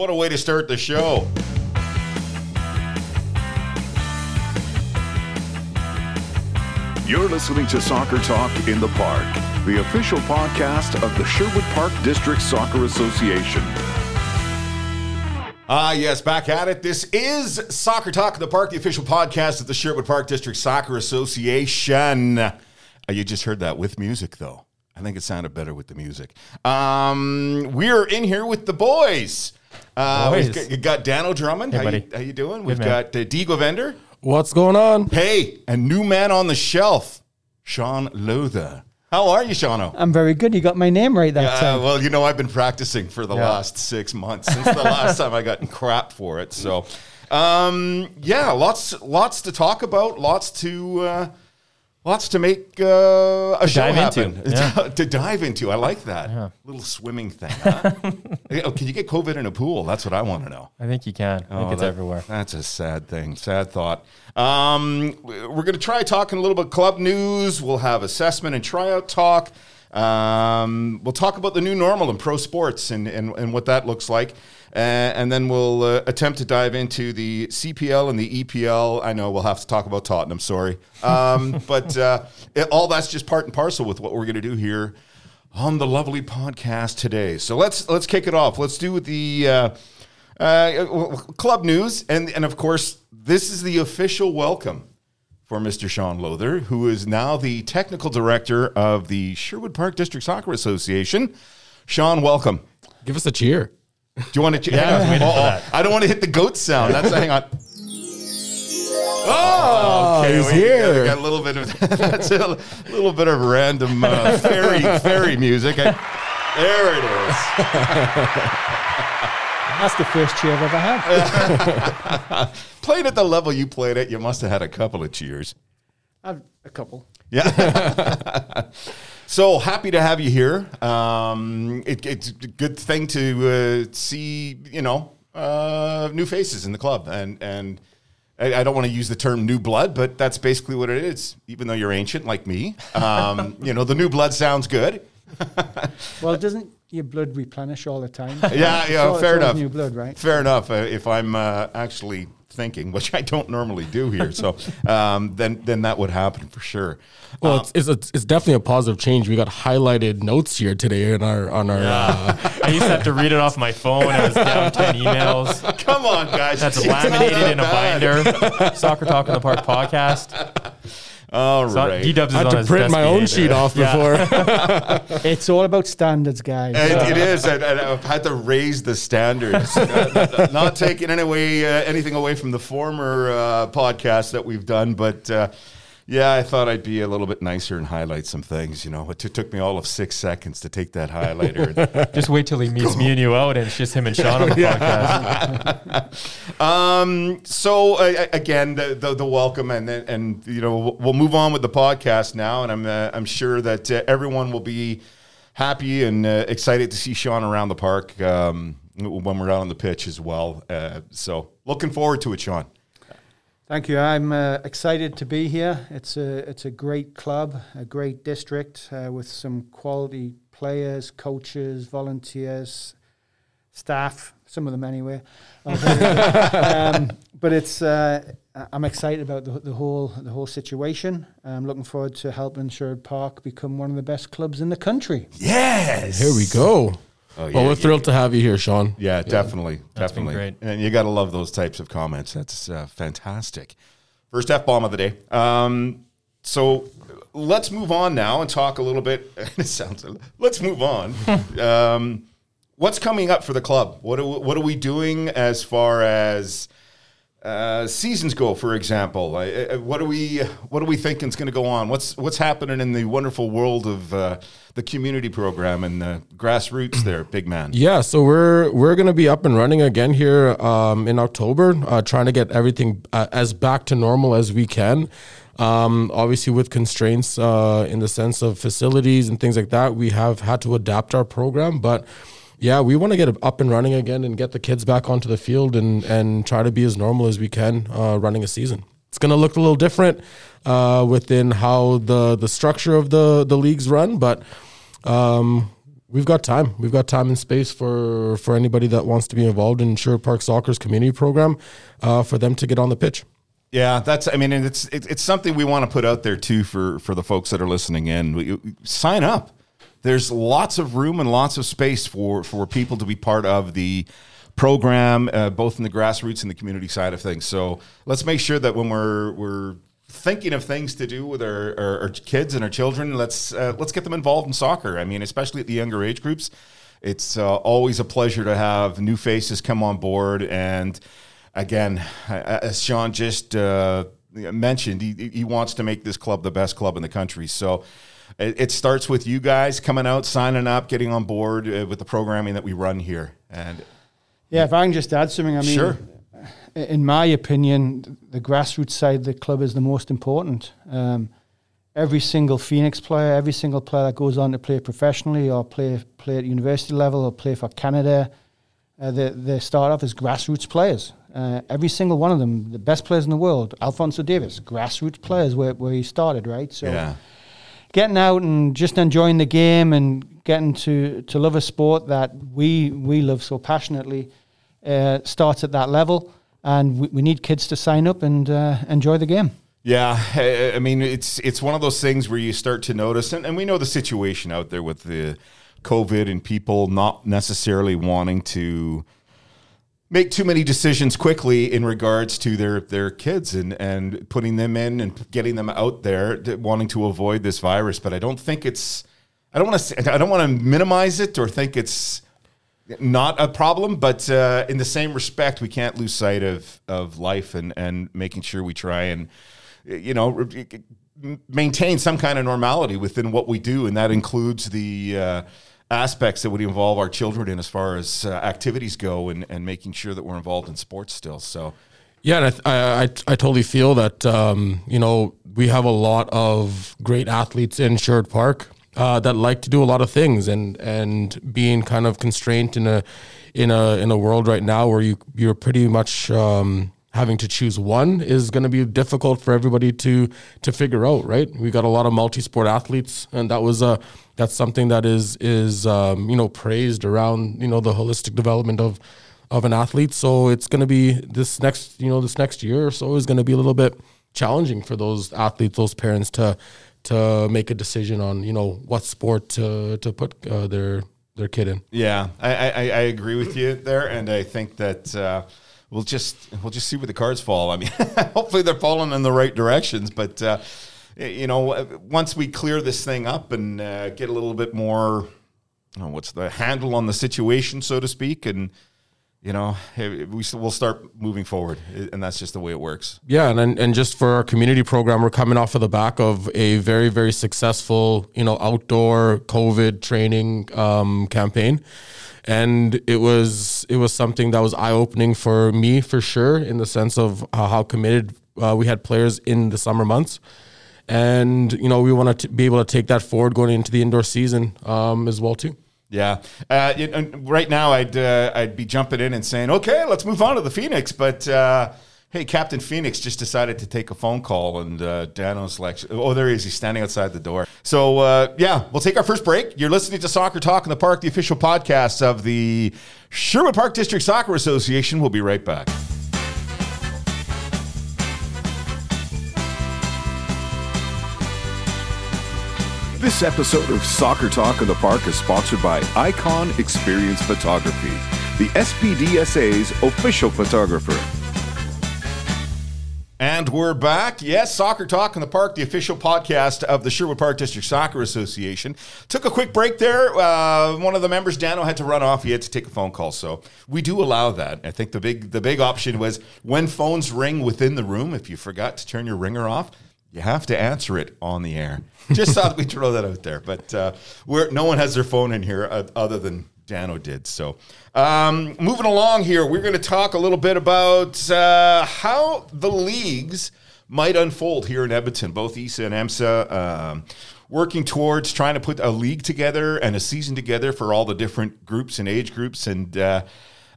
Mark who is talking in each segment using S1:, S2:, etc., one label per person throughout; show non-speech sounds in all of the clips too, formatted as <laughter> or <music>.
S1: What a way to start the show.
S2: You're listening to Soccer Talk in the Park, the official podcast of the Sherwood Park District Soccer Association.
S1: Ah, yes, back at it. This is Soccer Talk in the Park, the official podcast of the Sherwood Park District Soccer Association. Uh, you just heard that with music, though. I think it sounded better with the music. Um, we're in here with the boys. Uh, We've got, you got Dano Drummond.
S3: Hey,
S1: how, you, how you doing? We've
S3: man.
S1: got uh, Diego Vender.
S4: What's going on?
S1: Hey, a new man on the shelf, Sean Lotha. How are you, Seano?
S5: I'm very good. You got my name right that
S1: Uh,
S5: time.
S1: well, you know, I've been practicing for the
S3: Yeah.
S1: last six months since the last time I got in crap for it. So, um, yeah, lots, lots to talk about, lots to, uh, lots to make uh, a show
S3: dive into,
S1: happen.
S3: yeah. <laughs>
S1: to dive into. I like that little swimming thing. Huh? <laughs> Oh, Can you get COVID in a pool? That's what I want to know.
S3: I think you can. I think
S1: Oh,
S3: it's
S1: that-
S3: everywhere.
S1: That's a sad thing, sad thought. Um, we're going to try talking a little bit club news. We'll have assessment and tryout talk. Um, we'll talk about the new normal in pro sports and, and, and what that looks like. Uh, and then we'll uh, attempt to dive into the CPL and the EPL. I know we'll have to talk about Tottenham, sorry. Um, <laughs> but uh, it, all that's just part and parcel with what we're going to do here on the lovely podcast today. So let's let's kick it off. Let's do the uh, uh, club news, and and of course, this is the official welcome for Mr. Sean Lother, who is now the technical director of the Sherwood Park District Soccer Association. Sean, welcome.
S4: Give us a cheer.
S1: Do you want to?
S3: Yeah, I was waiting for
S1: Oh, oh,
S3: that.
S1: I don't want to hit the goat sound. That's hang on. Oh, okay.
S4: he's
S1: we got-
S4: here.
S1: We got a little bit of <laughs> that's a little bit of random uh, fairy fairy music. I- there it is. <laughs>
S5: That's the first cheer I've ever had. <laughs>
S1: Played at the level you played at, you must have had a couple of cheers.
S5: I've a couple.
S1: Yeah. <laughs> so happy to have you here. Um, it, it's a good thing to uh, see, you know, uh, new faces in the club, and and I, I don't want to use the term new blood, but that's basically what it is. Even though you're ancient like me, um, <laughs> you know, the new blood sounds good. <laughs>
S5: Well, doesn't your blood replenish all the time?
S1: Yeah, yeah,
S5: it's
S1: fair enough.
S5: New blood, right?
S1: Fair enough. Uh, if I'm uh, actually thinking, <laughs> which I don't normally do here, so um, then then that would happen for sure.
S4: Well, it's, it's, it's definitely a positive change. We got highlighted notes here today in our on our. Uh, <laughs>
S3: I used to have to read it off my phone. I was down <laughs> 10 emails.
S1: Come on, guys.
S3: That's
S1: It's
S3: laminated
S1: that
S3: in a
S1: bad.
S3: binder. Soccer Talk in the Park podcast.
S1: All
S3: So
S1: right.
S3: D-Dubs is
S4: I had to print my own
S3: behavior.
S4: sheet off
S3: Yeah.
S4: before. <laughs>
S5: It's all about standards, guys.
S1: It, it is. and and I've had to raise the standards. Uh, not taking any way, uh, anything away from the former uh, podcast that we've done, but uh, yeah, I thought I'd be a little bit nicer and highlight some things. You know, it t- took me all of six seconds to take that highlighter. <laughs>
S3: Just wait till he meets me and you out, and it's just him and Sean on the <laughs> podcast. <laughs>
S1: Um, so uh, again, the, the the welcome and and you know we'll- move on with the podcast now, and I'm uh, I'm sure that uh, everyone will be happy and uh, excited to see Sean around the park um, when we're out on the pitch as well. Uh, so looking forward to it, Sean.
S5: Thank you. I'm uh, excited to be here. It's a it's a great club, a great district uh, with some quality players, coaches, volunteers, staff. Some of them anyway. are very good. um, but it's uh, I- I'm excited about the, the whole the whole situation. I'm looking forward to helping Sherwood Park become one of the best clubs in the country.
S1: Yes.
S4: Here we go.
S1: Oh, yeah,
S4: well, we're
S1: yeah,
S4: thrilled to have you here, Sean.
S1: Yeah, definitely,
S3: That's been
S1: definitely.
S3: great.
S1: And you got to love those types of comments. That's uh, fantastic. First f bomb of the day. Um, so let's move on now and talk a little bit. <laughs> it sounds. Let's move on. <laughs> um, what's coming up for the club? What are, what are we doing as far as uh, seasons go? For example, Uh, uh, what are we what are we thinking is going to go on? What's what's happening in the wonderful world of uh, the community program and the grassroots? There, big man.
S4: Yeah, so we're we're gonna be up and running again here um, in October, uh, trying to get everything as back to normal as we can. Um, obviously, with constraints in the sense of facilities and things like that, we have had to adapt our program. But yeah, we want to get up and running again and get the kids back onto the field and and try to be as normal as we can uh, running a season. It's gonna look a little different uh, within how the the structure of the the leagues run, but um, we've got time. We've got time and space for for anybody that wants to be involved in Sherwood Park Soccer's community program, uh, for them to get on the pitch.
S1: Yeah, that's. I mean, it's it's something we want to put out there too for for the folks that are listening in. We, sign up. There's lots of room and lots of space for for people to be part of the program, uh, both in the grassroots and the community side of things. So let's make sure that when we're we're thinking of things to do with our, our, our kids and our children, let's uh, let's get them involved in soccer. I mean, especially at the younger age groups, it's uh, always a pleasure to have new faces come on board. And again, as Sean just uh, mentioned, he, he wants to make this club the best club in the country. So. It, it starts with you guys coming out, signing up, getting on board uh, with the programming that we run here, and
S5: yeah, if I can just add something, I mean,
S1: Sure.
S5: in my opinion, the grassroots side of the club is the most important. Um, every single Phoenix player, every single player that goes on to play professionally or play play at university level or play for Canada, uh, they, they start off as grassroots players. Uh, every single one of them, the best players in the world, Alfonso Davies, grassroots players where, where he started, right? So
S1: yeah.
S5: Getting out and just enjoying the game and getting to, to love a sport that we we love so passionately uh, starts at that level. And we, we need kids to sign up and uh, enjoy the game.
S1: Yeah, I mean it's it's one of those things where you start to notice, and, and we know the situation out there with the COVID and people not necessarily wanting to make too many decisions quickly in regards to their their kids and and putting them in and getting them out there, wanting to avoid this virus. But I don't think it's I don't want to I don't want to minimize it or think it's not a problem, but uh, in the same respect, we can't lose sight of of life and and making sure we try and you know maintain some kind of normality within what we do, and that includes the. Uh, aspects that would involve our children in as far as uh, activities go and, and making sure that we're involved in sports still so
S4: Yeah, I, th- I, I, I totally feel that um, you know we have a lot of great athletes in Sherwood Park uh, that like to do a lot of things, and and being kind of constrained in a in a in a world right now where you you're pretty much um, having to choose one is going to be difficult for everybody to to figure out. Right? We got a lot of multi-sport athletes, and that was a that's something that is is um, you know praised around you know the holistic development of of an athlete. So it's going to be this next, you know, this next year or so is going to be a little bit challenging for those athletes, those parents to to make a decision on, you know, what sport to to put uh, their their kid in.
S1: Yeah, I, I, I agree with you there, and I think that uh, we'll just we'll just see where the cards fall. I mean, <laughs> hopefully they're falling in the right directions, but uh, you know, once we clear this thing up and uh, get a little bit more, you know, what's the handle on the situation, so to speak, and you know, eh, we we'll start moving forward, and that's just the way it works.
S4: Yeah, and and- just for our community program, we're coming off of the back of a very very successful, you know, outdoor COVID training um, campaign, and it was it was something that was eye opening for me for sure in the sense of uh, how committed uh, we had players in the summer months, and you know we want to be able to take that forward going into the indoor season um, as well too.
S1: Yeah. Uh, know, right now, I'd uh, I'd be jumping in and saying, "Okay, let's move on to the Phoenix." But uh, hey, Captain Phoenix just decided to take a phone call, and uh, Dano's like, "Oh, there he is. He's standing outside the door." So uh, yeah, we'll take our first break. You're listening to Soccer Talk in the Park, the official podcast of the Sherwood Park District Soccer Association. We'll be right back.
S2: This episode of Soccer Talk in the Park is sponsored by Icon Experience Photography, the SPDSA's official photographer.
S1: And we're back. Yes, Soccer Talk in the Park, the official podcast of the Sherwood Park District Soccer Association. Took a quick break there. Uh, one of the members, Dano, had to run off. He had to take a phone call, so we do allow that. I think the big the big option was when phones ring within the room. If you forgot to turn your ringer off, you have to answer it on the air. Just thought we'd throw that out there. But uh, no one has their phone in here uh, other than Dano did. So, um, moving along here, we're going to talk a little bit about uh, how the leagues might unfold here in Edmonton, both ISA and EMSA. Um, working towards trying to put a league together and a season together for all the different groups and age groups. And uh,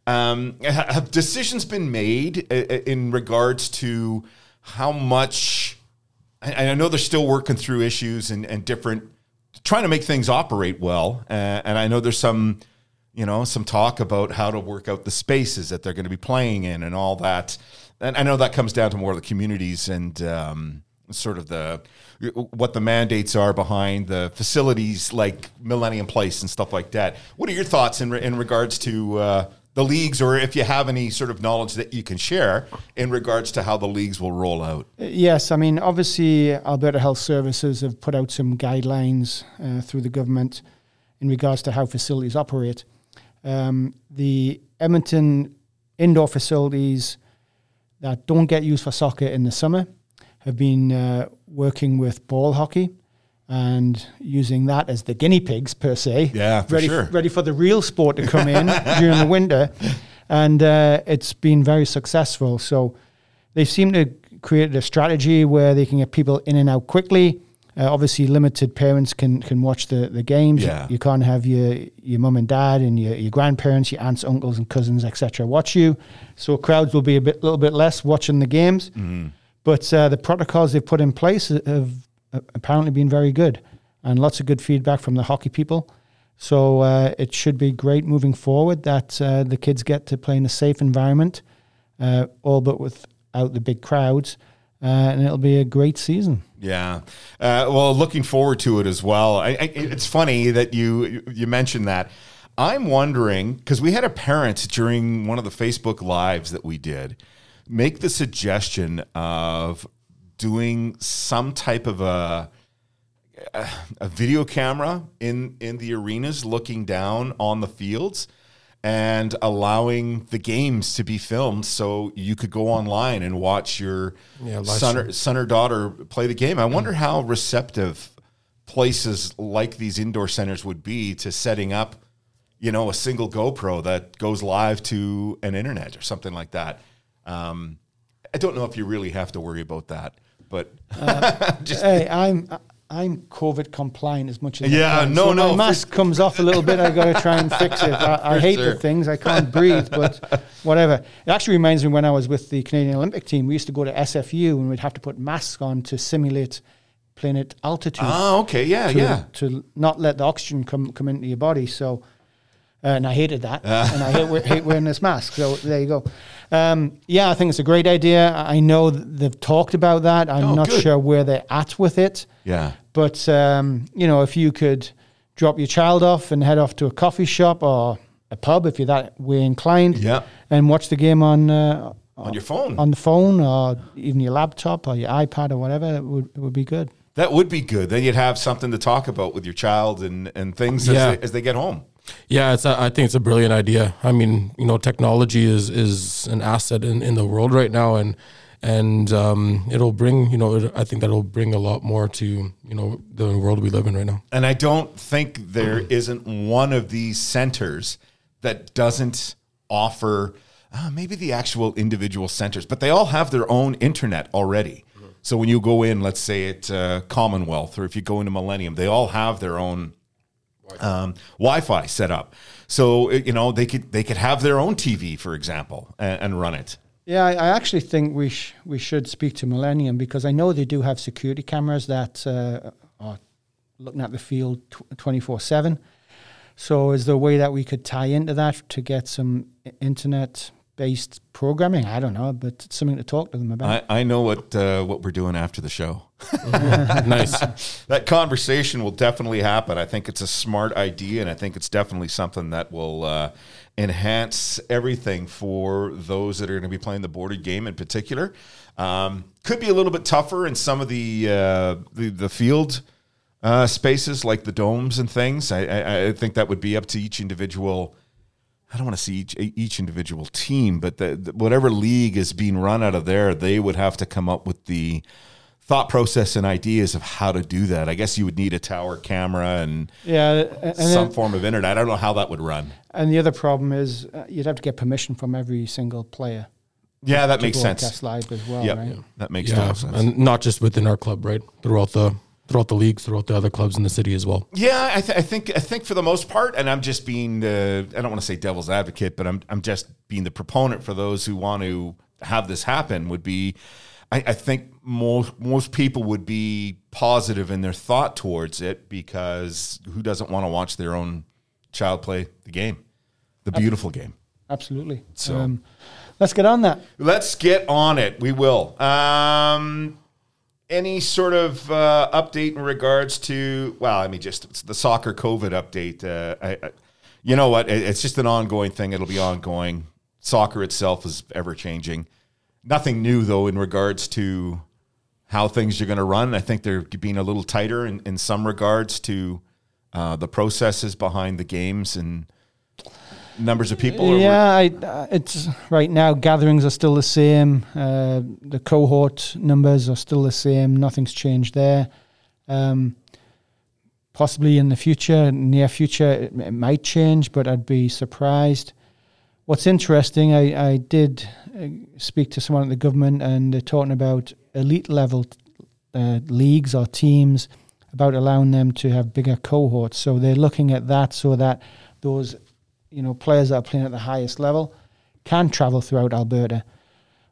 S1: um, have decisions been made uh, in regards to how much? I, I know they're still working through issues and, and different trying to make things operate well. Uh, and I know there's some, you know, some talk about how to work out the spaces that they're going to be playing in and all that. And I know that comes down to more of the communities and um, sort of the what the mandates are behind the facilities like Millennium Place and stuff like that. What are your thoughts in in regards to uh, the leagues, or if you have any sort of knowledge that you can share in regards to how the leagues will roll out?
S5: Yes, I mean, obviously, Alberta Health Services have put out some guidelines uh, through the government in regards to how facilities operate. Um, the Edmonton indoor facilities that don't get used for soccer in the summer have been uh, working with ball hockey and using that as the guinea pigs per se.
S1: Yeah, for
S5: ready,
S1: sure.
S5: ready for the real sport to come in <laughs> during the winter, and uh, it's been very successful. So they seem to create a strategy where they can get people in and out quickly. Uh, obviously, limited parents can can watch the, the games.
S1: Yeah.
S5: You, you can't have your your mum and dad and your, your grandparents, your aunts, uncles, and cousins, etc. watch you. So crowds will be a bit little bit less watching the games. But uh, the protocols they've put in place have apparently been very good, and lots of good feedback from the hockey people. So uh, it should be great moving forward that uh, the kids get to play in a safe environment, uh, all but without the big crowds, uh, and it'll be a great season.
S1: Yeah. Uh, well, looking forward to it as well. I, I, it's funny that you you mentioned that. I'm wondering because we had a parent during one of the Facebook lives that we did make the suggestion of doing some type of a a video camera in in the arenas looking down on the fields and allowing the games to be filmed so you could go online and watch your
S4: Yeah,
S1: son, or, son or daughter play the game. I wonder how receptive places like these indoor centers would be to setting up, you know, a single GoPro that goes live to an internet or something like that. Um, I don't know if you really have to worry about that, but uh, <laughs> just
S5: Hey, I'm I'm COVID compliant as much as I
S1: Yeah,
S5: can.
S1: no,
S5: so
S1: no,
S5: My mask comes off a little bit. I got to try and fix it. I, I hate
S1: sure.
S5: the things. I can't breathe, but <laughs> whatever. It actually reminds me when I was with the Canadian Olympic team. We used to go to SFU and we'd have to put masks on to simulate playing at altitude.
S1: oh, okay, yeah,
S5: to,
S1: yeah.
S5: to not let the oxygen come come into your body. So, uh, and I hated that, and I hate, hate wearing this mask. So there you go. Um, yeah, I think it's a great idea. I know they've talked about that. I'm
S1: Oh,
S5: not
S1: good.
S5: sure where they're at with it,
S1: Yeah.
S5: but um, you know, if you could drop your child off and head off to a coffee shop or a pub if you're that way inclined,
S1: Yeah.
S5: and watch the game on. Uh,
S1: On your phone.
S5: on the phone, or even your laptop, or your iPad, or whatever, it would it would be good.
S1: That would be good. Then you'd have something to talk about with your child and, and things as,
S4: Yeah.
S1: they, as they get home.
S4: Yeah, it's. A, I think it's a brilliant idea. I mean, you know, technology is is an asset in, in the world right now, and and um, it'll bring. You know, I think that'll bring a lot more to you know the world we live in right now.
S1: And I don't think there isn't one of these centers that doesn't offer uh, maybe the actual individual centers, but they all have their own internet already. So when you go in, let's say at uh, Commonwealth, or if you go into Millennium, they all have their own um, Wi-Fi set up. So you know they could they could have their own TV, for example, and, and run it.
S5: Yeah, I, I actually think we sh- we should speak to Millennium because I know they do have security cameras that uh, are looking at the field twenty four seven. So, is there a way that we could tie into that to get some internet based programming? I don't know, but it's something to talk to them about.
S1: I, I know what uh, what we're doing after the show. <laughs>
S4: nice.
S1: that conversation will definitely happen. I think it's a smart idea, and I think it's definitely something that will uh, enhance everything for those that are going to be playing the boarded game in particular. Um, could be a little bit tougher in some of the uh, the, the field uh, spaces, like the domes and things. I, I, I think that would be up to each individual. I don't want to see each each individual team, but the, the, whatever league is being run out of there, they would have to come up with the thought process and ideas of how to do that. I guess you would need a tower camera and
S5: yeah, and,
S1: some
S5: then-
S1: form of internet. I don't know how that would run.
S5: and the other problem is uh, you'd have to get permission from every single player.
S1: Yeah, that makes sense.
S5: broadcast live as well,
S1: Yep,
S5: right?
S1: that makes
S4: Yeah,
S1: sense.
S4: and not just within our club, right? Throughout the throughout the leagues, throughout the other clubs in the city as well.
S1: Yeah, I, th- I think I think for the most part, and I'm just being uh, I don't want to say devil's advocate, but I'm I'm just being the proponent for those who want to have this happen. Would be, I, I think most most people would be positive in their thought towards it because who doesn't want to watch their own child play the game, the beautiful game.
S5: Absolutely.
S1: So-
S5: Um, let's get on that.
S1: Let's get on it. We will. Um, any sort of uh, update in regards to? Well, I mean, just the soccer COVID update. Uh, I, I, you know what? It- it's just an ongoing thing. It'll be ongoing. Soccer itself is ever changing. Nothing new though in regards to how things are going to run. I think they're being a little tighter in, in some regards to uh, the processes behind the games and numbers of people. or-
S5: Yeah, I, uh, it's right now. Gatherings are still the same. Uh, the cohort numbers are still the same. Nothing's changed there. Um, possibly in the future, near future, it, it might change, but I'd be surprised. What's interesting, I, I did uh, speak to someone at the government, and they're talking about elite level uh, leagues or teams about allowing them to have bigger cohorts. So they're looking at that so that those you know players that are playing at the highest level can travel throughout Alberta.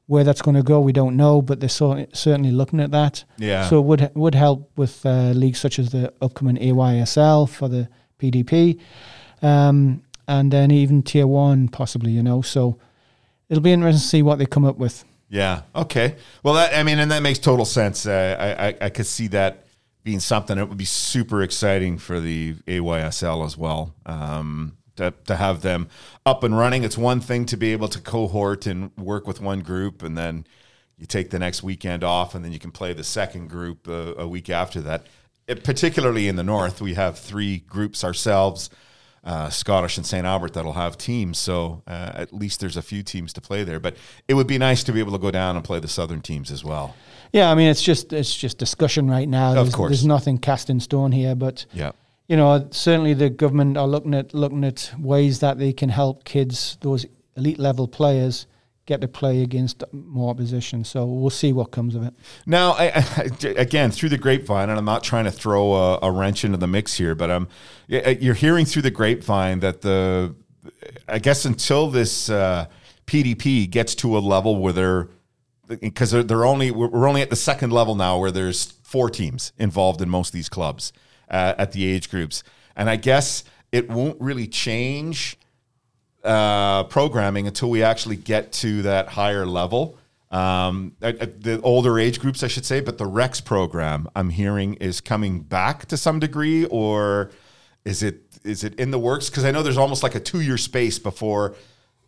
S5: Where that's going to go, we don't know, but they're so, certainly looking at that.
S1: Yeah.
S5: So it would would help with uh, leagues such as the upcoming AYSL for the PDP, um, and then even Tier One possibly. You know, so it'll be interesting to see what they come up with.
S1: Yeah. Okay. Well, that, I mean, and that makes total sense. Uh, I, I I could see that being something that would be super exciting for the AYSL as well. Um, to, to have them up and running, it's one thing to be able to cohort and work with one group, and then you take the next weekend off, and then you can play the second group a, a week after that. It, particularly in the north, we have three groups ourselves. Uh, Scottish and St. Albert that'll have teams, so uh, at least there's a few teams to play there. But it would be nice to be able to go down and play the southern teams as well.
S5: Yeah, I mean it's just it's just discussion right now. There's,
S1: course.
S5: there's nothing cast in stone here, but
S1: Yeah,
S5: you know certainly the government are looking at looking at ways that they can help kids, those elite level players, get to play against more opposition. So we'll see what comes of it.
S1: Now, I, I, again, through the grapevine, and I'm not trying to throw a, a wrench into the mix here, but um, y- you're hearing through the grapevine that the, I guess until this uh, PDP gets to a level where they're, because they're, they're only, we're we're only at the second level now where there's four teams involved in most of these clubs uh, at the age groups, and I guess it won't really change uh, programming until we actually get to that higher level. Um, the older age groups, I should say, but the Rex program I'm hearing is coming back to some degree, or is it is it in the works? Because I know there's almost like a two year space before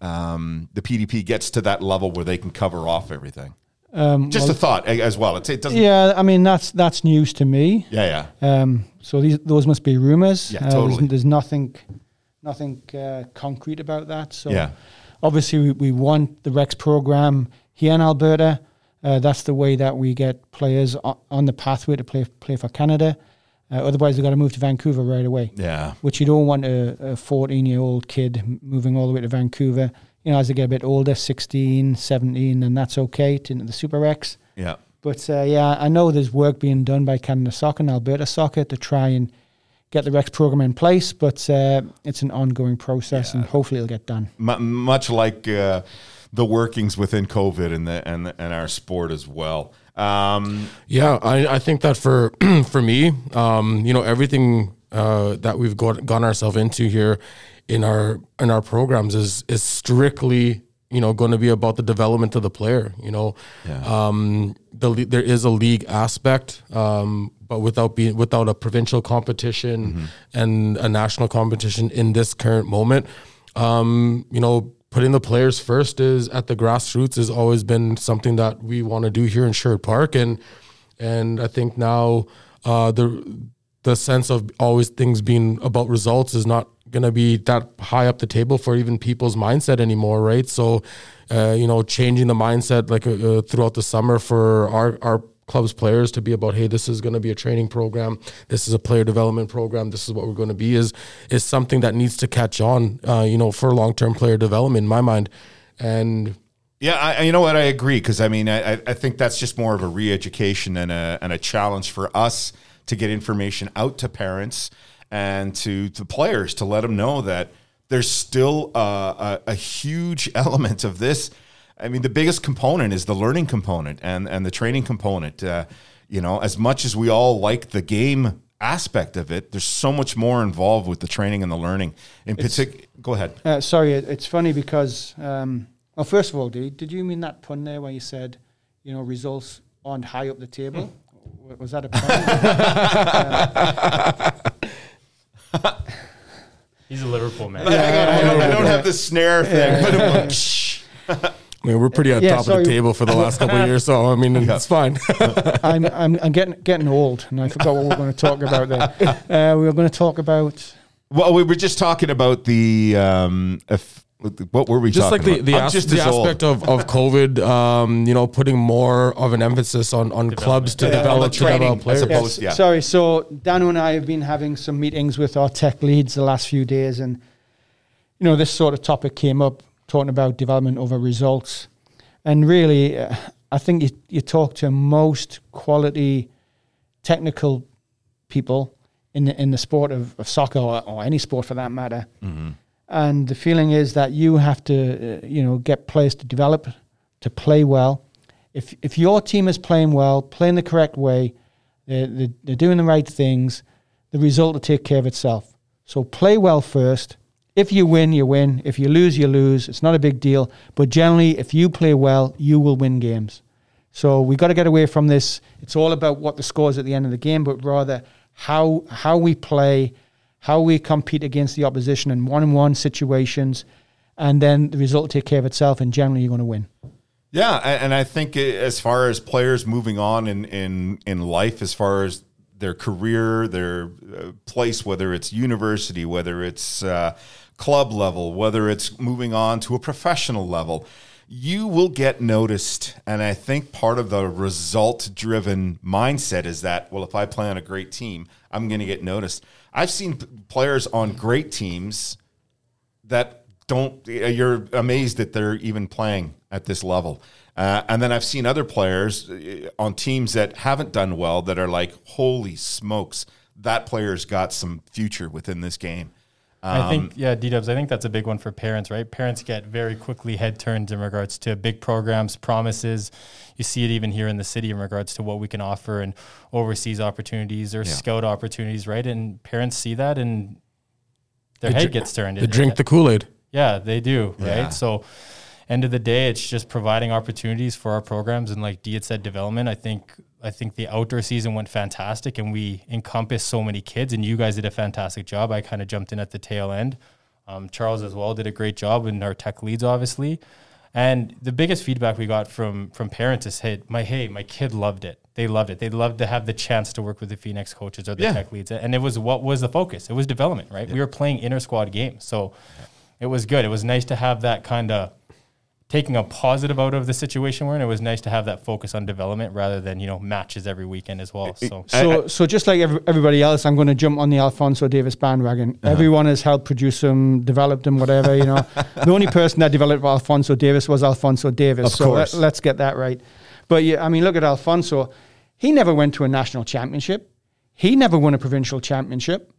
S1: um, the PDP gets to that level where they can cover off everything.
S5: Um,
S1: Just
S5: well,
S1: a thought as well. It's, it doesn't.
S5: yeah, I mean that's that's news to me.
S1: Yeah, yeah.
S5: Um, so these those must be rumors.
S1: Yeah,
S5: Uh, there's-
S1: totally.
S5: there's, nothing nothing uh, concrete about that. So
S1: Yeah.
S5: obviously we, we want the Rex program here in Alberta. Uh, that's the way that we get players on, on the pathway to play play for Canada. Uh, otherwise, they've got to move to Vancouver right away.
S1: Yeah.
S5: Which you don't want a 14 year old kid moving all the way to Vancouver. You know, as they get a bit older, 16, 17, and that's okay to the Super Rex.
S1: Yeah.
S5: But uh, yeah, I know there's work being done by Canada Soccer and Alberta Soccer to try and get the Rex program in place, but uh, it's an ongoing process, and hopefully it'll get done.
S1: mu much like uh, the workings within COVID and the and and our sport as well. Um,
S4: Yeah, I, I think that for <clears throat> for me, um, you know, everything uh, that we've got gone ourselves into here in our in our programs is is strictly you know going to be about the development of the player. You know, um, the there is a league aspect, um, but without being without a provincial competition and a national competition in this current moment, um, you know, putting the players first is at the grassroots has always been something that we want to do here in Sherwood Park, and and I think now uh, the the sense of always things being about results is not going to be that high up the table for even people's mindset anymore, right? So, uh, you know, changing the mindset like uh, uh, throughout the summer for our our club's players to be about, hey, this is going to be a training program, this is a player development program, this is what we're going to be is is something that needs to catch on, uh, you know, for long term player development in my mind, and
S1: yeah, I, you know what? I agree because I mean, I, I- think that's just more of a re-education and a and a challenge for us to get information out to parents and to to players to let them know that there's still a, a, a huge <laughs> element of this. I mean, the biggest component is the learning component and and the training component. Uh, you know, as much as we all like the game aspect of it, there's so much more involved with the training and the learning. In particular, go ahead.
S5: Uh, sorry, it's funny because, um, well, first of all, did, did you mean that pun there where you said, you know, results aren't high up the table? W- Was that a pun? <laughs>
S3: He's a Liverpool man.
S1: I, don't, I don't have the snare thing. But I'm like, shh.
S4: I mean, we're pretty on
S5: Yeah,
S4: top of the table for the last couple of <laughs> years, so I mean, it's fine. <laughs>
S5: I'm, I'm, I'm getting getting old, and I forgot what we were going to talk about there. <laughs> Uh, we were going to talk about
S1: Well, we were just talking about the um, if, what were we
S4: just like
S1: talking
S4: the the,
S1: about? I'm
S4: as-
S1: just
S4: the
S1: as old.
S4: aspect of, of COVID, um, you know, putting more of an emphasis on, on clubs to
S1: Yeah,
S4: develop to develop players.
S1: suppose.
S5: Yes,
S1: yeah.
S5: Sorry. So Dano and I have been having some meetings with our tech leads the last few days, and you know this sort of topic came up, talking about development over results, and really, uh, I think you you talk to most quality technical people in the, in the sport of, of soccer or, or any sport for that matter. And the feeling is that you have to, uh, you know, get players to develop, to play well. If if your team is playing well, playing the correct way, they're, they're, they're doing the right things, the result will take care of itself. So play well first. If you win, you win. If you lose, you lose. It's not a big deal. But generally, if you play well, you will win games. So we've got to get away from this. It's all about what the score is at the end of the game, but rather how how we play, how we compete against the opposition in one-on-one situations, and then the result will take care of itself. And generally, you're going to win.
S1: Yeah, and I think uh, as far as players moving on in in in life, as far as their career, their uh, place, whether it's university, whether it's uh, club level, whether it's moving on to a professional level, you will get noticed. And I think part of the result driven mindset is that, well, if I play on a great team, I'm going to get noticed. I've seen players on great teams that don't you're amazed that they're even playing at this level uh, and then i've seen other players uh, on teams that haven't done well that are like holy smokes that player's got some future within this game
S3: I think, yeah, D Dubs, I think that's a big one for parents, right? Parents get very quickly head turned in regards to big programs, promises. You see it even here in the city in regards to what we can offer and overseas opportunities or scout opportunities, right? And parents see that and their
S4: They
S3: head
S4: drink-
S3: gets turned.
S4: They
S3: It-
S4: drink the Kool Aid.
S3: yeah, they do,
S1: Yeah.
S3: right? So, end of the day, it's just providing opportunities for our programs and, like Dee had said, development. I think I think the outdoor season went fantastic, and we encompassed so many kids. And you guys did a fantastic job. I kind of jumped in at the tail end. Um, Charles as well did a great job, and our tech leads obviously. And the biggest feedback we got from from parents is, "Hey, my hey, my kid loved it. They loved it. They loved to have the chance to work with the Phoenix coaches or the
S1: Yeah.
S3: tech leads." And it was what was the focus? It was development, right? We were playing inter squad games, so it was good. It was nice to have that kind of taking a positive out of the situation we're in. It was nice to have that focus on development rather than you know matches every weekend as well. So
S5: So, so just like every, everybody else, I'm going to jump on the Alfonso Davies bandwagon. Uh-huh. Everyone has helped produce him, developed him, whatever. You know, <laughs> the only person that developed Alfonso Davies was Alfonso Davies.
S1: Of
S5: so
S1: course.
S5: let, us get that right. But yeah, I mean, look at Alfonso. He never went to a national championship. He never won a provincial championship.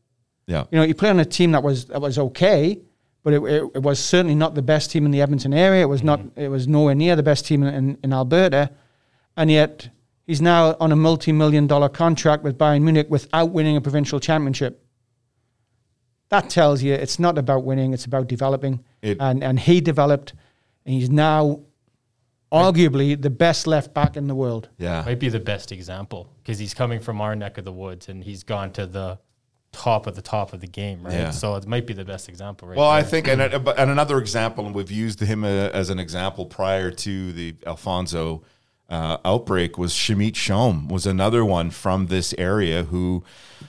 S1: yeah
S5: You know, he played on a team that was that was okay, but it, it, it was certainly not the best team in the Edmonton area. It was not. Mm-hmm. It was nowhere near the best team in, in Alberta, and yet he's now on a multi-million dollar contract with Bayern Munich without winning a provincial championship. That tells you it's not about winning; it's about developing.
S1: It-
S5: and and he developed, and he's now arguably the best left back in the world.
S1: yeah
S3: might be the best example because he's coming from our neck of the woods and he's gone to the top of the top of the game, right?
S1: Yeah.
S3: So it might be the best example, right?
S1: Well, I think, and, uh, and another example, and we've used him uh, as an example prior to the Alfonso uh, outbreak, was Shamit Shome, was another one from this area who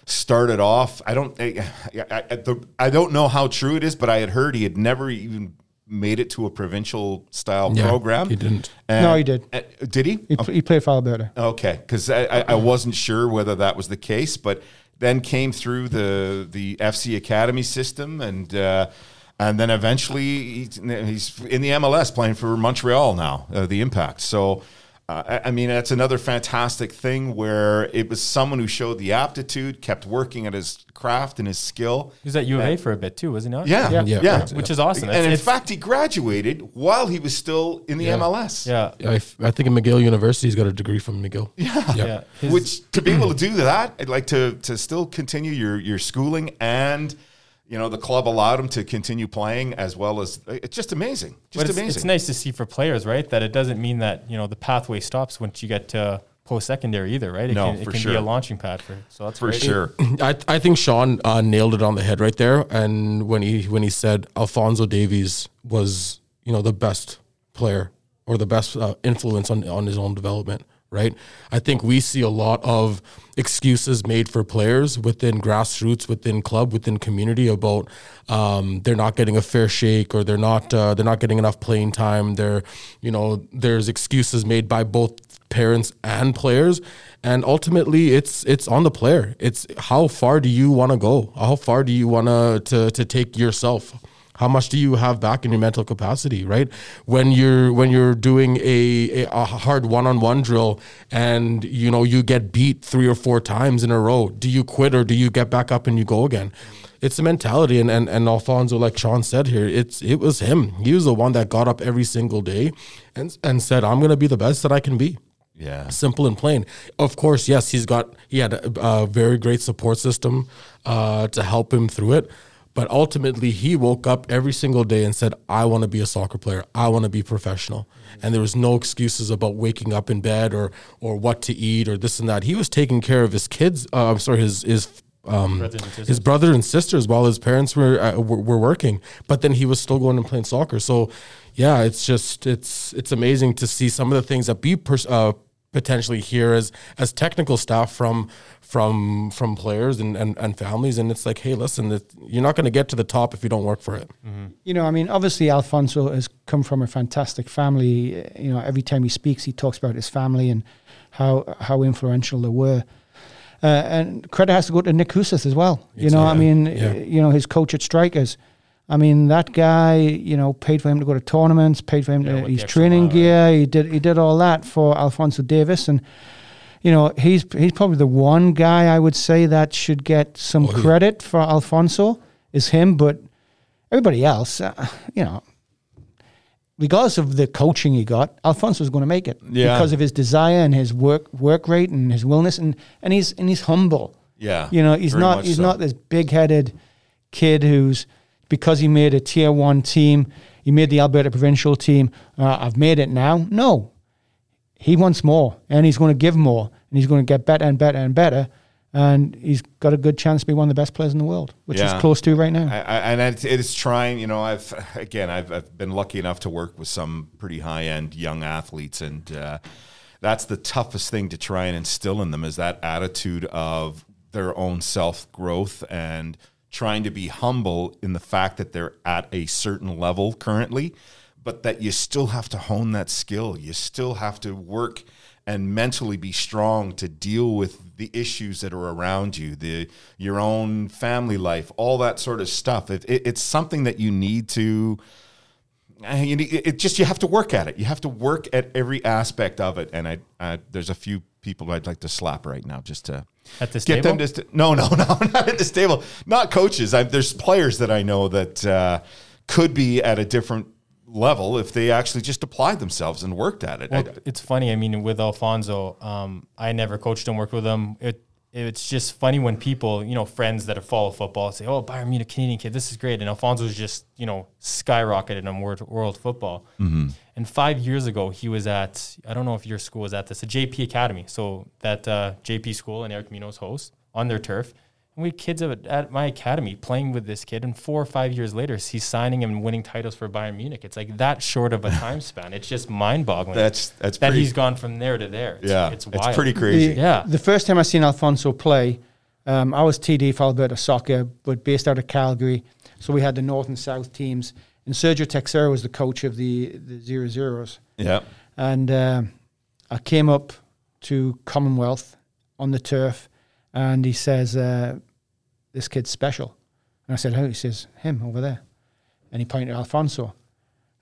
S1: started off. I don't, I, I, I, the, I don't know how true it is, but I had heard he had never even made it to a provincial style
S4: Yeah,
S1: program.
S4: he didn't.
S1: And-
S5: No, he did.
S1: uh, did he?
S5: He, pl- he played for Alberta.
S1: Okay, because I, I, I wasn't sure whether that was the case, but then came through the the FC Academy system, and uh, and then eventually he's, in the MLS playing for Montreal now, uh, the Impact. So Uh, I- I mean, that's another fantastic thing where it was someone who showed the aptitude, kept working at his craft and his skill.
S3: He was at U of A for a bit too, wasn't he? not?
S1: Yeah, yeah,
S4: Yeah.
S1: yeah.
S3: Which is awesome.
S1: And
S3: It's-
S1: in
S3: it's-
S1: fact, he graduated while he was still in the
S4: Yeah.
S1: MLS.
S3: Yeah.
S4: I, f- I think in McGill University, he's got a degree from McGill.
S1: Yeah.
S3: Yeah. His-
S1: Which to be able to do that, I'd like to to still continue your your schooling and you know the club allowed him to continue playing as well as it's just amazing, just
S3: but it's,
S1: amazing.
S3: it's nice to see for players, right? That it doesn't mean that you know the pathway stops once you get to post secondary either, right? It
S1: No,
S3: can, it can
S1: sure.
S3: be a launching pad for. So that's
S1: for
S3: great.
S1: sure. <clears throat>
S4: I, I think Sean uh, nailed it on the head right there. And when he when he said Alfonso Davies was you know the best player or the best uh, influence on on his own development, right? I think we see a lot of excuses made for players within grassroots, within club, within community about um, they're not getting a fair shake or they're not uh, they're not getting enough playing time. They're you know there's excuses made by both parents and players and ultimately it's it's on the player it's how far do you want to go how far do you want to to take yourself how much do you have back in your mental capacity right when you're when you're doing a, a, a hard one-on-one drill and you know you get beat three or four times in a row do you quit or do you get back up and you go again it's a mentality and, and and Alfonso like Sean said here it's it was him he was the one that got up every single day and and said I'm going to be the best that I can be
S1: Yeah.
S4: simple and plain. Of course, yes, he's got he had a, a very great support system uh, to help him through it. But ultimately, he woke up every single day and said, "I want to be a soccer player. I want to be professional." And there was no excuses about waking up in bed or or what to eat or this and that. He was taking care of his kids. Uh, I'm sorry, his his. Um,
S3: sisters.
S4: his brother and sisters while his parents were, uh, were were working, but then he was still going and playing soccer. So, yeah, it's just it's it's amazing to see some of the things that we pers- uh, potentially hear as as technical staff from from from players and, and, and families, and it's like, hey, listen, that you're not going to get to the top if you don't work for it.
S5: You know, I mean, obviously Alfonso has come from a fantastic family. Uh, You know, every time he speaks, he talks about his family and how how influential they were. Uh, and credit has to go to Nick Huoseh as well. You know, I mean,
S4: Yeah.
S5: you know, his coach at Strikers. I mean, that guy, you know, paid for him to go to tournaments, paid for him
S3: Yeah,
S5: to his training gear. He did he did all that for Alfonso Davies, and you know, he's he's probably the one guy I would say that should get some
S4: Oh, yeah.
S5: credit for Alfonso is him, but everybody else, uh, you know, regardless of the coaching he got, Alfonso was going to make it
S1: Yeah.
S5: because of his desire and his work work rate and his willingness, and and he's and he's humble.
S1: Yeah.
S5: You know, he's not he's
S1: so.
S5: not this big headed kid who's because he made a tier one team, he made the Alberta provincial team. Uh, I've made it now. No, he wants more, and he's going to give more, and he's going to get better and better and better. And he's got a good chance to be one of the best players in the world, which
S1: Yeah.
S5: he's close to right now.
S1: I, I, and it's, it's trying. You know, I've again, I've, I've been lucky enough to work with some pretty high end young athletes, and uh, that's the toughest thing to try and instill in them is that attitude of their own self growth and trying to be humble in the fact that they're at a certain level currently, but that you still have to hone that skill. You still have to work and mentally be strong to deal with the issues that are around you, the your own family life, all that sort of stuff. It, it, it's something that you need to. uh, You need, it just you have to work at it. You have to work at every aspect of it. And I, I there's a few people I'd like to slap right now just to
S3: At this
S1: get them
S3: table?
S1: to st- no no <laughs> no not at this table not coaches I, there's players that i know that uh, could be at a different level if they actually just applied themselves and worked at it
S3: Well,
S1: I-
S3: it's funny. I mean, with Alfonso, um, I never coached him, worked with him. It it's just funny when people, you know, friends that follow football say, "Oh, Bayern Munich, a Canadian kid, this is great," and Alfonso's just, you know, skyrocketed in world world football.
S1: Mm-hmm.
S3: And five years ago, he was at I don't know if your school was at this, a JP Academy, so that uh, JP school and Eric Minos host on their turf. And we had kids at, at my academy playing with this kid, and four or five years later, he's signing and winning titles for Bayern Munich. It's like that short of a <laughs> time span. It's just mind boggling
S1: that's that's
S3: that
S1: pretty,
S3: he's gone from there to there. It's,
S1: yeah
S3: it's
S1: it's, pretty crazy
S5: The,
S3: Yeah.
S5: The first time I seen Alfonso play, um, I was TD for Alberta Soccer, but based out of Calgary. So we had the North and South teams. And Sergio Texera was the coach of the, the Zero Zeros.
S1: yeah
S5: And um I came up to Commonwealth on the turf, and he says, uh, This kid's special. And I said, Who? He says, Him over there. And he pointed at Alfonso.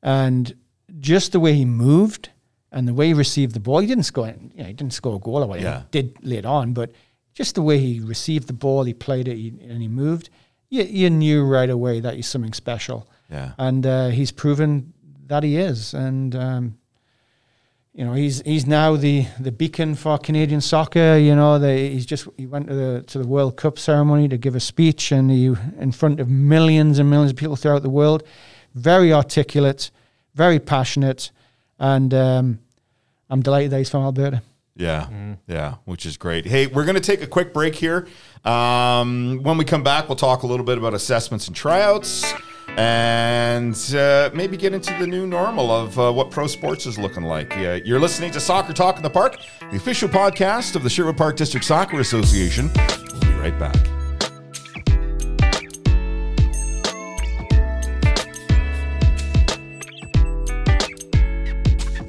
S5: And just the way he moved and the way he received the ball, he didn't score. You know, he didn't score a goal or whatever.
S1: Yeah.
S5: He did later on, but just the way he received the ball, he played it, he, and he moved. You, you knew right away that he's something special.
S1: Yeah.
S5: and uh, he's proven that he is. And um, you know, he's he's now the, the beacon for Canadian soccer. You know, they, he's just he went to the to the World Cup ceremony to give a speech, and he in front of millions and millions of people throughout the world. Very articulate, very passionate, and um, I'm delighted that he's from Alberta.
S1: Yeah, yeah, which is great. Hey, we're going to take a quick break here. Um, when we come back, we'll talk a little bit about assessments and tryouts and uh, maybe get into the new normal of uh, what pro sports is looking like. Yeah, you're listening to Soccer Talk in the Park, the official podcast of the Sherwood Park District Soccer Association. We'll be right back.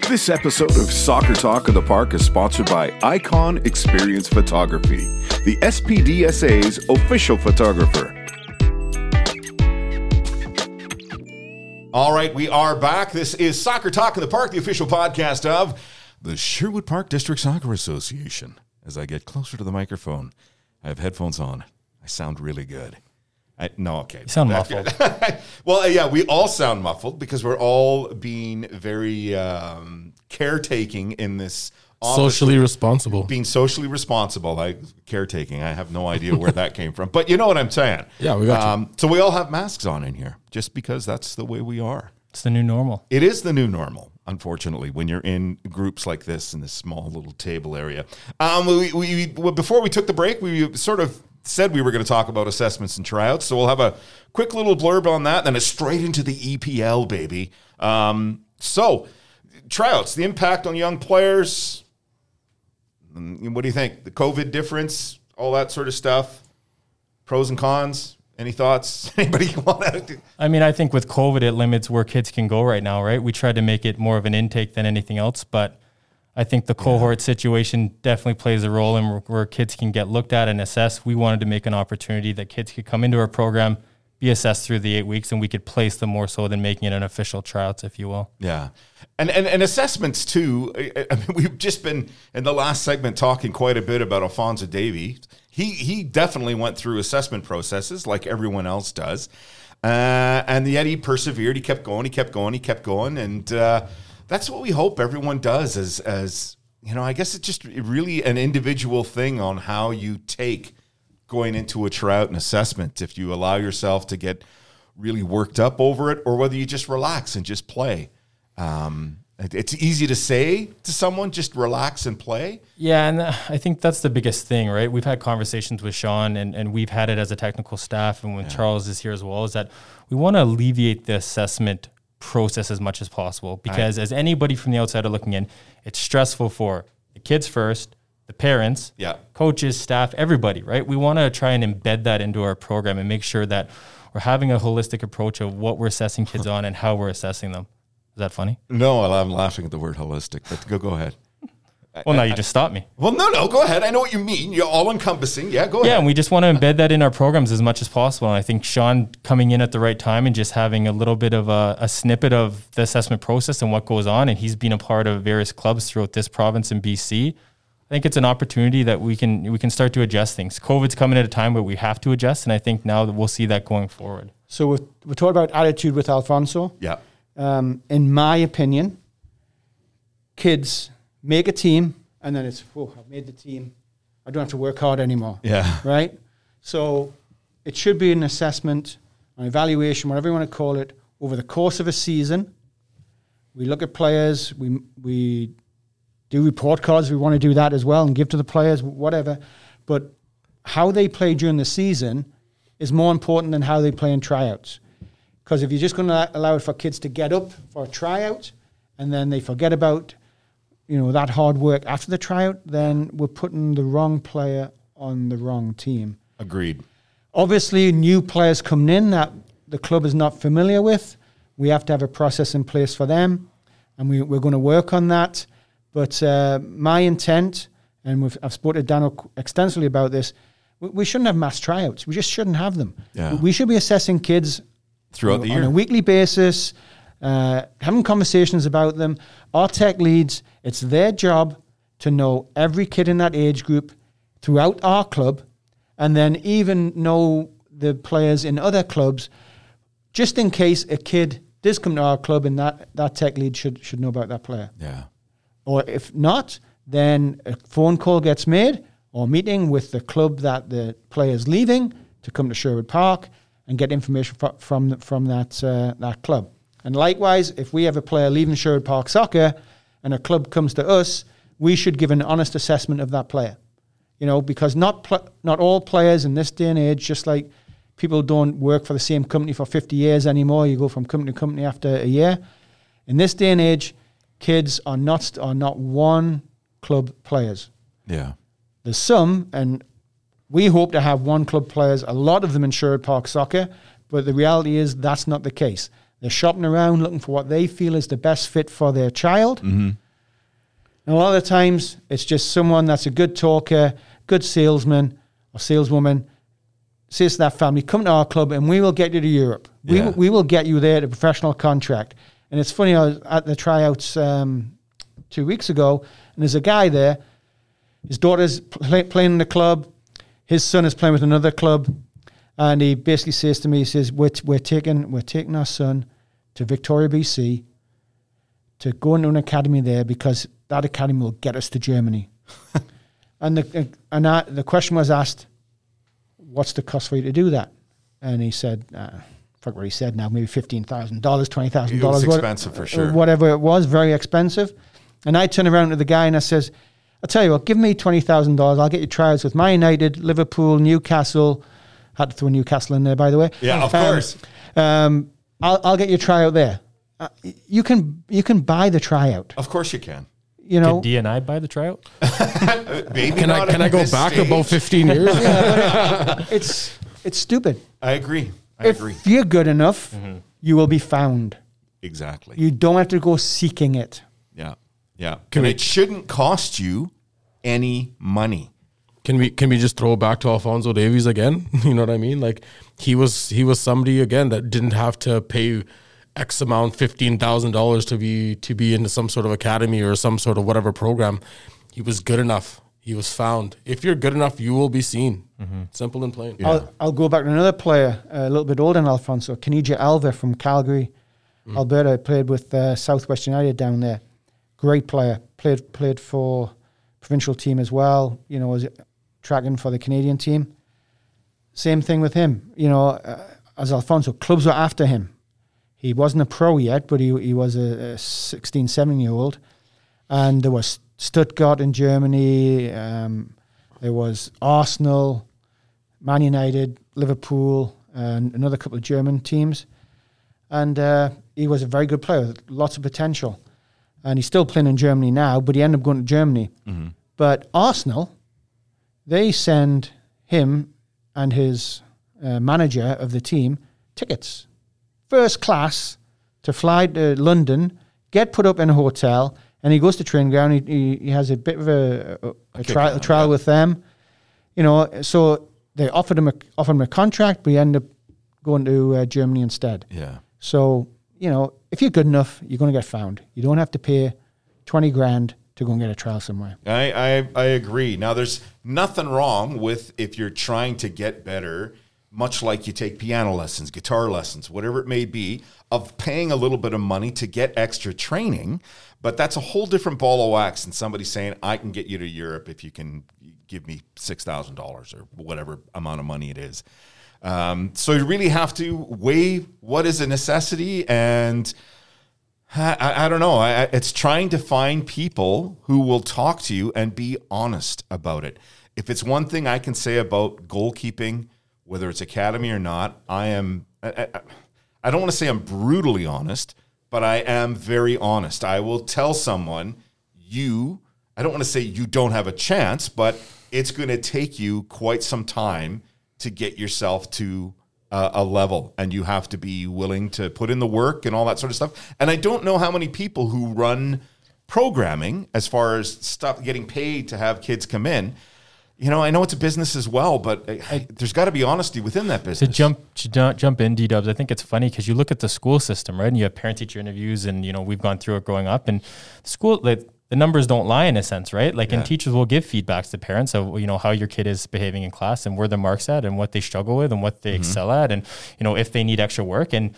S2: This episode of Soccer Talk in the Park is sponsored by Icon Experience Photography, the SPDSA's official photographer.
S1: All right, we are back. This is Soccer Talk in the Park, the official podcast of the Sherwood Park District Soccer Association. As I get closer to the microphone, I have headphones on. I sound really good. I, no, okay. You
S3: sound <laughs> muffled.
S1: well, uh, yeah, we all sound muffled because we're all being very um, caretaking in this
S4: Socially responsible.
S1: being socially responsible, like caretaking. I have no idea where that came from, but you know what I'm saying.
S4: Yeah, we got you.
S1: Um, so we all have masks on in here, just because that's the way we are.
S3: It's the new normal.
S1: It is the new normal, unfortunately, when you're in groups like this in this small little table area. Um, we, we, well, before we took the break, we sort of said we were going to talk about assessments and tryouts. So we'll have a quick little blurb on that, then it's straight into the EPL, baby. Um, so, tryouts, the impact on young players. Mm, What do you think? The COVID difference, all that sort of stuff, pros and cons. Any thoughts? <laughs> Anybody <laughs> want to?
S3: I mean, I think with COVID, it limits where kids can go right now, right? We tried to make it more of an intake than anything else, but I think the cohort situation definitely plays a role in where kids can get looked at and assessed. We wanted to make an opportunity that kids could come into our program, be assessed through the eight weeks, and we could place them more so than making it an official tryouts, if you will.
S1: Yeah, and and, and assessments too. I, mean, <laughs> we've just been in the last segment talking quite a bit about Alfonso Davies. He he definitely went through assessment processes like everyone else does, uh, and yet he persevered. He kept going. He kept going. He kept going, and uh, that's what we hope everyone does. As as you know, I guess it's just really an individual thing on how you take going into a tryout and assessment. If you allow yourself to get really worked up over it, or whether you just relax and just play. Um, it's easy to say to someone, just relax and play.
S3: Yeah, and uh, I think that's the biggest thing, right? We've had conversations with Sean, and, and we've had it as a technical staff, and when Charles is here as well, is that we want to alleviate the assessment process as much as possible. Because as anybody from the outside are looking in, it's stressful for the kids first, the parents,
S1: Yeah.
S3: coaches, staff, everybody, right? We want to try and embed that into our program and make sure that we're having a holistic approach of what we're assessing kids on and how we're assessing them. Is that funny?
S1: No, I'm laughing at the word holistic, but go go ahead. <laughs>
S3: Well, now you just stopped me.
S1: Well, no, no, go ahead. I know what you mean. You're all encompassing. Yeah, go
S3: Yeah,
S1: ahead.
S3: Yeah, and we just want to embed that in our programs as much as possible. And I think Sean coming in at the right time and just having a little bit of a, a snippet of the assessment process and what goes on, and he's been a part of various clubs throughout this province in BC. I think it's an opportunity that we can we can start to adjust things. COVID's coming at a time where we have to adjust, and I think now that we'll see that going forward.
S5: So we're, we're talking about attitude with Alfonso.
S1: yeah.
S5: um, in my opinion, kids make a team and then it's, oh, I've made the team. I don't have to work hard anymore.
S1: Yeah.
S5: Right? So it should be an assessment, an evaluation, whatever you want to call it, over the course of a season. We look at players, we, we do report cards, we want to do that as well and give to the players, whatever. But how they play during the season is more important than how they play in tryouts. Because if you're just going to allow it for kids to get up for a tryout and then they forget about, you know, that hard work after the tryout, then we're putting the wrong player on the wrong team.
S1: Agreed.
S5: Obviously, new players coming in that the club is not familiar with. We have to have a process in place for them, and we, we're going to work on that. But uh, my intent, and we've, I've spoken to Daniel extensively about this, we, we shouldn't have mass tryouts. We just shouldn't have them.
S1: Yeah.
S5: We should be assessing kids
S1: Throughout the year on
S5: a weekly basis, uh, having conversations about them. Our tech leads, it's their job to know every kid in that age group throughout our club, and then even know the players in other clubs, just in case a kid does come to our club, and that, that tech lead should should know about that player.
S1: Yeah.
S5: Or if not, then a phone call gets made or meeting with the club that the player is leaving to come to Sherwood Park and get information fro- from from that uh, that club. And likewise, if we have a player leaving Sherwood Park Soccer and a club comes to us, we should give an honest assessment of that player. You know, because not pl- not all players in this day and age, just like people don't work for the same company for 50 years anymore. You go from company to company after a year. In this day and age, kids are not are not one club players.
S1: Yeah.
S5: There's some, and we hope to have one club players, a lot of them in Sherwood Park Soccer, but the reality is that's not the case. They're shopping around looking for what they feel is the best fit for their child. Mm-hmm. And a lot of the times, it's just someone that's a good talker, good salesman or saleswoman, says to that family, come to our club and we will get you to Europe. We,
S1: Yeah.
S5: will- we will get you there to professional contract. And it's funny, I was at the tryouts um, two weeks ago, and there's a guy there. His daughter's play, playing in the club. His son is playing with another club, and he basically says to me, he says, "We're, we're taking we're taking our son to Victoria, BC, to go into an academy there because that academy will get us to Germany." <laughs> and the and I, the question was asked, "What's the cost for you to do that?" And he said, uh, "I forget what he said now. Maybe fifteen thousand dollars, twenty thousand
S1: It was
S5: dollars,
S1: expensive for sure.
S5: Whatever it was, very expensive." And I turn around to the guy and I says, "I'll tell you what, give me twenty thousand dollars. I'll get you trials with Man United, Liverpool, Newcastle. Had to throw Newcastle in there, by the way.
S1: Yeah, of
S5: Um,
S1: course.
S5: Um, I'll, I'll get you a tryout there. Uh, you can you can buy the tryout.
S1: Of course you can.
S5: You know,
S3: D and I buy the tryout? <laughs>
S1: Maybe
S4: Can I can I go back
S1: stage.
S4: about 15 years? <laughs>
S5: it's it's stupid.
S1: I agree. I
S5: if
S1: agree.
S5: you're good enough, mm-hmm. you will be found.
S1: Exactly.
S5: You don't have to go seeking it.
S1: yeah. Yeah.
S4: Can
S1: and
S4: we-
S1: it shouldn't cost you any money.
S4: Can we can we just throw back to Alfonso Davies again? <laughs> You know what I mean? Like he was he was somebody again that didn't have to pay X amount, fifteen thousand dollars to be to be into some sort of academy or some sort of whatever program. He was good enough. He was found. If you're good enough, you will be seen. Simple and plain.
S5: I'll, I'll go back to another player, uh, a little bit older than Alfonso, Kenija Alva from Calgary, Alberta. Played with uh, Southwest United down there. Great player. Played played for provincial team as well. You know, was tracking for the Canadian team. Same thing with him. You know, uh, as Alfonso, clubs were after him. He wasn't a pro yet, but he he was a, a 16, 17 year old, and there was Stuttgart in Germany. Um, there was Arsenal. Man United, Liverpool, and another couple of German teams. And uh, he was a very good player with lots of potential. And he's still playing in Germany now, but he ended up going to Germany. But Arsenal, they send him and his uh, manager of the team tickets, first class, to fly to London, get put up in a hotel, and he goes to training ground. He, he, he has a bit of a, a, a, trial, trial
S1: yeah.
S5: with them you know, so they offered him a, offered him a contract, but he ended up going to uh, Germany instead.
S1: Yeah.
S5: So you know, if you're good enough, you're going to get found. You don't have to pay twenty grand to go and get a trial somewhere.
S1: I, I, I agree. Now, there's nothing wrong with if you're trying to get better, much like you take piano lessons, guitar lessons, whatever it may be, of paying a little bit of money to get extra training. But that's a whole different ball of wax than somebody saying, I can get you to Europe if you can give me $6,000 or whatever amount of money it is. Um, so you really have to weigh what is a necessity and I, I- I don't know. I, it's trying to find people who will talk to you and be honest about it. If it's one thing I can say about goalkeeping, whether it's academy or not, I am. I, I, don't want to say I'm brutally honest, but I am very honest. I will tell someone you. I don't want to say you don't have a chance, but it's going to take you quite some time to get yourself to uh, a level and you have to be willing to put in the work and all that sort of stuff. And I don't know how many people who run programming as far as stuff getting paid to have kids come in. You know, I know it's a business as well, but I, I, there's got to be honesty within that business.
S3: To jump to jump- jump in, D Dubs, I think it's funny because you look at the school system, right? And you have parent teacher interviews, and you know we've gone through it growing up, and school like, the numbers don't lie in a sense, right? Like, and teachers will give feedbacks to parents of you know how your kid is behaving in class and where the marks at, and what they struggle with, and what they mm-hmm. excel at, and you know if they need extra work and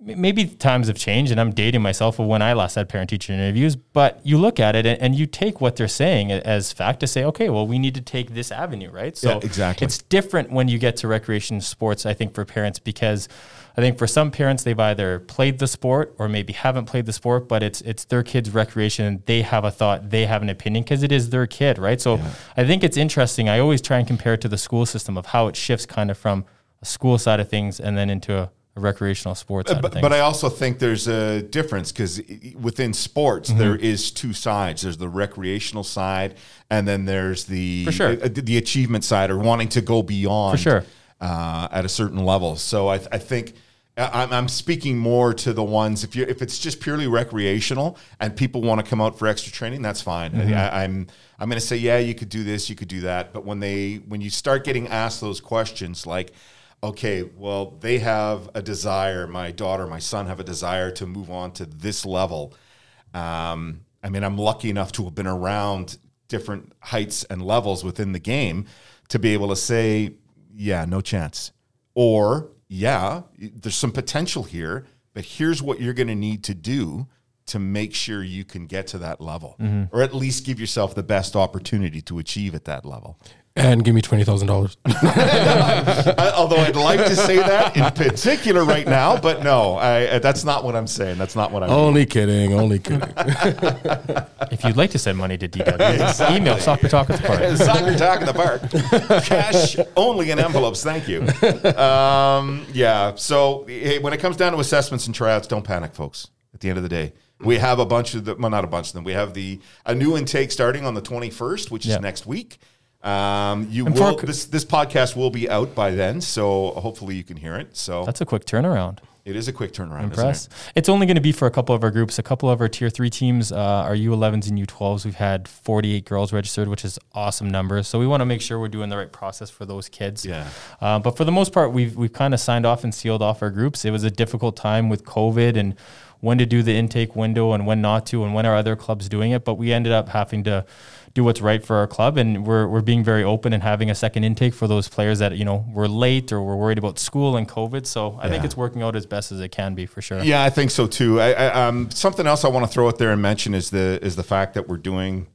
S3: maybe times have changed and I'm dating myself of when I last had parent teacher interviews, but you look at it and, and you take what they're saying as fact to say, okay, well, we need to take this avenue, right? So
S1: Yeah, exactly.
S3: it's different when you get to recreation sports, I think, for parents, because I think for some parents, they've either played the sport or maybe haven't played the sport, but it's it's their kid's recreation and they have a thought, they have an opinion because it is their kid, right? So I think it's interesting. I always try and compare it to the school system of how it shifts kind of from a school side of things and then into a recreational sports side
S1: but, but I also think there's a difference because within sports
S3: Mm-hmm.
S1: there is two sides. There's the recreational side, and then there's the
S3: sure.
S1: uh, the achievement side or wanting to go beyond
S3: For sure.
S1: uh, at a certain level. So I, I think. I'm, I'm speaking more to the ones if you if it's just purely recreational and people want to come out for extra training, that's fine.
S3: Mm-hmm.
S1: I, I'm I'm going to say yeah, you could do this, you could do that, but when they when you start getting asked those questions like, okay, well they have a desire, my daughter, my son have a desire to move on to this level. Um, I mean, I'm lucky enough to have been around different heights and levels within the game to be able to say, yeah, no chance. Or, yeah, there's some potential here, but here's what you're going to need to do to make sure you can get to that level, or at least give yourself the best opportunity to achieve at that level.
S4: And give me twenty thousand dollars. <laughs>
S1: Although I'd like to say that in particular right now, but no, I, that's not what I'm saying. That's not what I'm.
S4: only kidding. Only kidding. <laughs>
S3: if you'd like to send money to DW, email soccer talk at the park. <laughs>
S1: Soccer talk in the park. Cash only in envelopes. Thank you. Um, yeah. So hey, when it comes down to assessments and tryouts, don't panic, folks. At the end of the day, we have a bunch of the well, not a bunch of them. We have the a new intake starting on the 21st, which is next week. Um, you
S3: And
S1: will this this podcast will be out by then, so hopefully you can hear it. So
S3: That's a quick turnaround.
S1: it is a quick turnaround.
S3: Impress.
S1: Isn't
S3: It's only going to be for a couple of our groups. A couple of our tier three teams, uh, our U11s and U12s, we've had 48 girls registered, which is awesome numbers. So we want to make sure we're doing the right process for those kids.
S1: Yeah.
S3: Uh, but for the most part, we've we've kind of signed off and sealed off our groups. It was a difficult time with COVID and when to do the intake window and when not to, and when are other clubs doing it. But we ended up having to do what's right for our club, and we're we're being very open and having a second intake for those players that you know were late or were worried about school and COVID. So I think it's working out as best as it can be for sure.
S1: Yeah, I think so too. I, I, um, something else I want to throw out there and mention is the is the fact that we're doing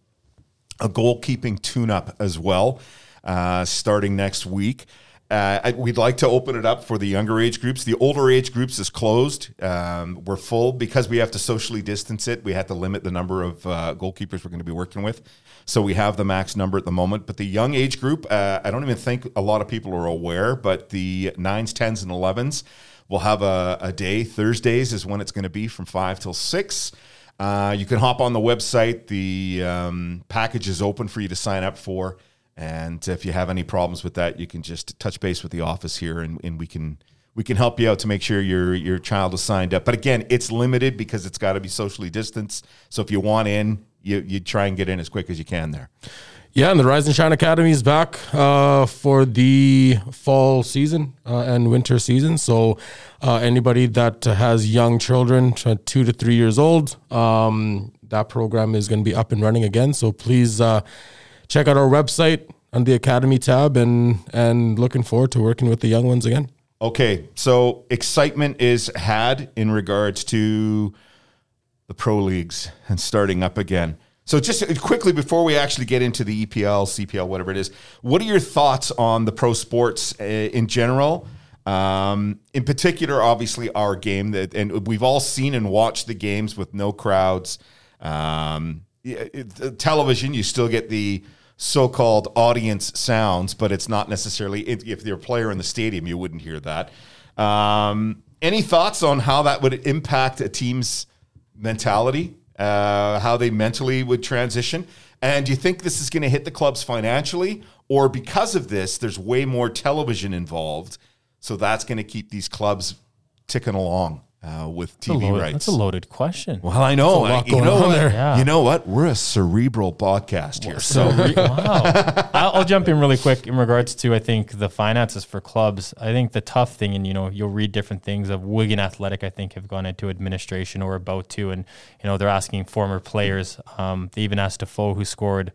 S1: a goalkeeping tune-up as well, uh, starting next week. Uh, I, we'd like to open it up for the younger age groups. The older age groups is closed. Um, we're full because we have to socially distance it. We have to limit the number of uh, goalkeepers we're going to be working with. So we have the max number at the moment. But the young age group, uh, I don't even think a lot of people are aware, but the nines, tens, and elevens will have a, a day. Thursdays is when it's going to be from five till six. Uh, you can hop on the website. The um, package is open for you to sign up for. And if you have any problems with that, you can just touch base with the office here, and, and we can we can help you out to make sure your your child is signed up. But again, it's limited because it's got to be socially distanced. So if you want in, you you try and get in as quick as you can there.
S4: Yeah, and the Rise and Shine Academy is back uh, for the fall season uh, and winter season. So, uh, anybody that has young children, two to three years old, um, that program is going to be up and running again. So, please uh, check out our website on the Academy tab, and and looking forward to working with the young ones again.
S1: Okay, so excitement is had in regards to the pro leagues and starting up again. So just quickly before we actually get into the EPL, CPL, whatever it is, what are your thoughts on the pro sports uh, in general? Um, in particular, obviously our game that, and we've all seen and watched the games with no crowds. Um, it- television, you still get the so-called audience sounds, but it's not necessarily. If if you're a player in the stadium, you wouldn't hear that. Um, any thoughts on how that would impact a team's mentality? Uh, how they mentally would transition? And do you think this is going to hit the clubs financially, or because of this, there's way more television involved, so that's going to keep these clubs ticking along uh, with
S3: That's
S1: TV
S3: loaded-
S1: rights?
S3: That's a loaded question.
S1: Well, I know.
S4: That's
S1: I- you know what?
S3: Yeah.
S1: You know what? We're a cerebral podcast here. So <laughs>
S3: wow. I'll, I'll jump in really quick in regards to I think the finances for clubs. I think the tough thing, and you know, you'll read different things of Wigan Athletic. I think have gone into administration or about to, and you know, they're asking former players. Um, they even asked Defoe, who scored.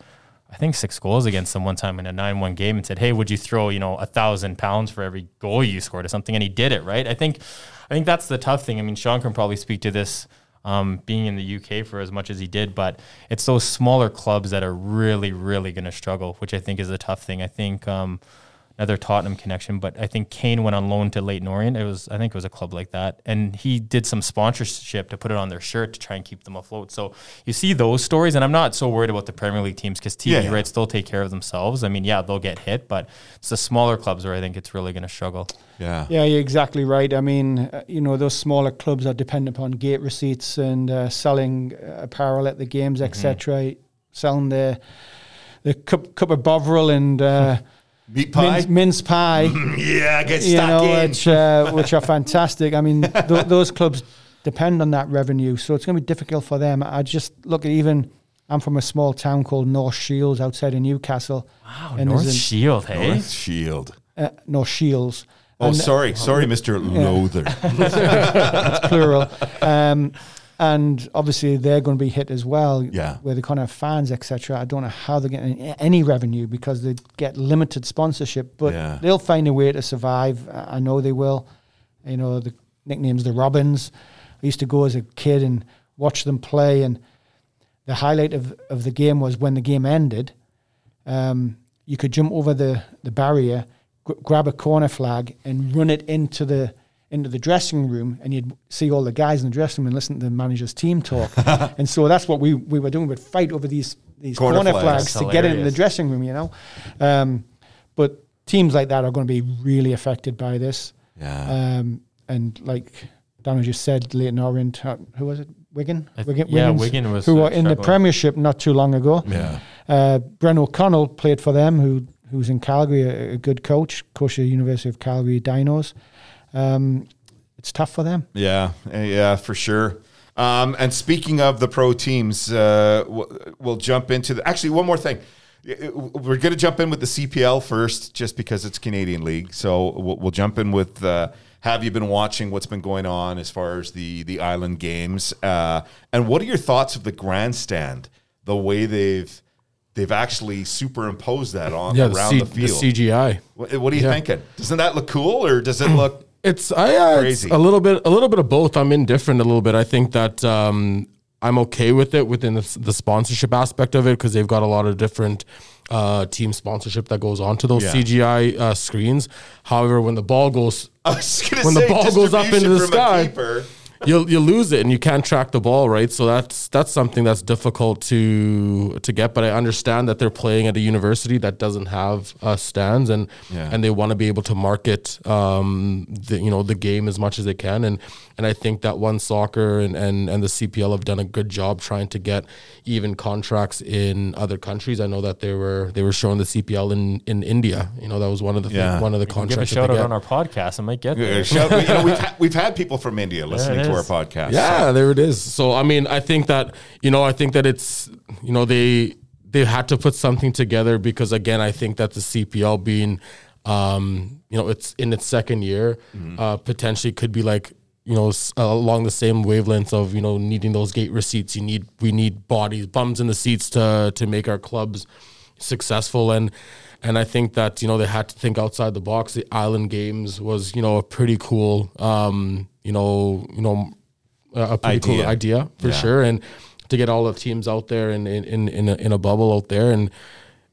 S3: I think six goals against them one time in a nine-one game, and said, "Hey, would you throw you know a thousand pounds for every goal you scored or something?" And he did it, right? I think, I think that's the tough thing. I mean, Sean can probably speak to this um, being in the UK for as much as he did, but it's those smaller clubs that are really, really going to struggle, which I think is a tough thing. I think um, another Tottenham connection, but I think Kane went on loan to Leyton Orient. It was, I think, it was a club like that, and he did some sponsorship to put it on their shirt to try and keep them afloat. So you see those stories, and I'm not so worried about the Premier League teams because TV
S1: Yeah, yeah.
S3: rights still take care of themselves. I mean, yeah, they'll get hit, but it's the smaller clubs where I think it's really going to struggle.
S1: yeah.
S5: Yeah, you're exactly right. I mean, uh, you know, those smaller clubs are dependent upon gate receipts and uh, selling uh, apparel at the games, etc. Selling the the cup, cup of Bovril and uh, <laughs>
S1: Meat pie.
S5: mince, mince pie. <laughs>
S1: yeah, get
S5: you
S1: stuck
S5: know,
S1: in.
S5: which uh, which are fantastic. I mean, <laughs> th- those clubs depend on that revenue, so it's going to be difficult for them. I just look at even. I'm from a small town called North Shields outside of Newcastle.
S3: Wow,
S5: And
S3: North
S5: there's an-
S3: Shield, hey?
S1: North Shield.
S5: Uh, North Shields.
S1: Oh,
S5: And-
S1: sorry, sorry, Mister Loather.
S5: It's <laughs> plural. Um, and obviously they're going to be hit as well.
S1: Yeah.
S5: Where they can't have fans, etc. I don't know how they're getting any revenue because they get limited sponsorship, but
S1: Yeah.
S5: they'll find a way to survive. I know they will. You know, the nickname's the Robins. I used to go as a kid and watch them play, and the highlight of, of the game was when the game ended. Um, you could jump over the, the barrier, gr- grab a corner flag, and run it into the into the dressing room, and you'd see all the guys in the dressing room and listen to the manager's team talk. <laughs> and so that's what we, we were doing. We'd fight over these these
S1: Corner
S5: corner,
S1: flags.
S5: flags, to get it in the dressing room, you know. Um, but teams like that are going to be really affected by this.
S1: Yeah.
S5: Um, and like Daniel just said, Leyton Orient, uh, who was it? Wigan?
S3: Th-
S5: Wigan
S3: yeah,
S5: Wigan's-
S3: Wigan was,
S5: who
S3: uh,
S5: were in the. Premiership not too long ago.
S1: yeah.
S5: Uh, Bren O'Connell played for them, who who's in Calgary, a, a good coach, coach of the University of Calgary Dinos. Um, it's tough for them.
S1: Yeah, yeah, for sure. Um, and speaking of the pro teams, uh, we'll, we'll jump into the. Actually, one more thing. We're going to jump in with the CPL first, just because it's Canadian League. So we'll, we'll jump in with. Uh, have you been watching what's been going on as far as the the island games? Uh, and what are your thoughts of the grandstand? The way they've they've actually superimposed that on
S4: Yeah, the,
S1: around
S4: C-
S1: the
S4: the
S1: field.
S4: CGI.
S1: what, what are you
S4: Yeah.
S1: thinking? Doesn't that look cool, or does it look?
S4: It's I uh, it's a little bit a little bit of both. I'm indifferent a little bit. I think that um, I'm okay with it within the, the sponsorship aspect of it because they've got a lot of different uh, team sponsorship that goes onto those
S1: Yeah.
S4: CGI uh, screens. However, when the ball goes,
S1: I was gonna
S4: When the ball goes up into the sky,
S1: keeper.
S4: You'll you lose it and you can't track the ball right. So that's that's something that's difficult to to get. But I understand that they're playing at a university that doesn't have uh, stands and
S1: Yeah.
S4: and they want to be able to market um, the you know the game as much as they can. And and I think that OneSoccer and, and and the CPL have done a good job trying to get even contracts in other countries. I know that they were they were showing the CPL in in India. You know that was one of the
S1: Yeah.
S4: thing, one of the contracts.
S3: Give a
S4: contracts.
S3: shout out
S4: get.
S3: on our podcast. I might get
S1: Yeah,
S3: there.
S1: shout- you know, we've, <laughs> had, we've had people from India listening
S3: it
S1: to our podcast.
S4: Yeah, there it is. So I mean, I think that you know, I think that it's you know they they had to put something together because again, I think that the CPL being um, you know it's in its second year, uh, potentially could be like you know s- along the same wavelength of you know needing those gate receipts. You need we need bodies, bums in the seats to to make our clubs successful and. And I think that you know they had to think outside the box. The Island Games was you know a pretty cool um, you know you know a pretty
S1: Idea.
S4: cool idea for
S1: Yeah.
S4: sure, and to get all the teams out there and in in in a, in a bubble out there, and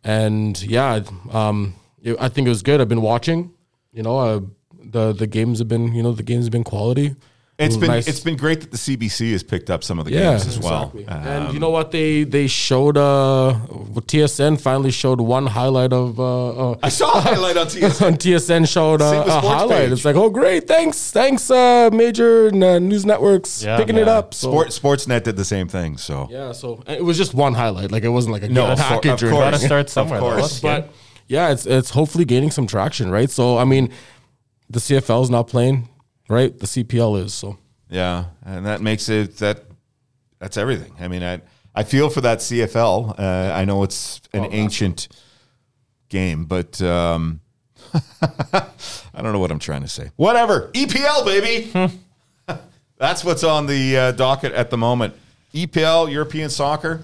S4: and yeah, um, it, I think it was good. I've been watching, you know, uh, the the games have been you know the games have been quality.
S1: It's been
S4: Nice.
S1: it's been great that the CBC has picked up some of the
S4: Yeah,
S1: games as well.
S4: exactly.
S1: Um,
S4: and you know what they they showed uh TSN finally showed one highlight of uh, uh
S1: I saw a highlight on TSN. <laughs>
S4: on TSN showed uh, a highlight.
S1: Page.
S4: It's like, oh great, thanks, thanks, uh, major uh, news networks
S3: Yeah,
S4: picking it up. So.
S1: Sport, Sportsnet did the same thing. So
S4: Yeah, so and it was just one highlight. Like it wasn't like a
S1: No,
S4: game
S1: of cour-
S4: package
S1: of
S4: or
S1: course.
S3: Gotta start somewhere. though.
S1: course.
S4: But yeah, it's it's hopefully gaining some traction, right? So I mean, the CFL is not playing, right? The CPL is. So
S1: Yeah, and that makes it that that's everything. I mean, I I feel for that CFL. Uh, I know it's an ancient game, but um, <laughs> I don't know what I'm trying to say. Whatever, EPL baby. <laughs> that's what's on the uh, docket at the moment. EPL, European soccer.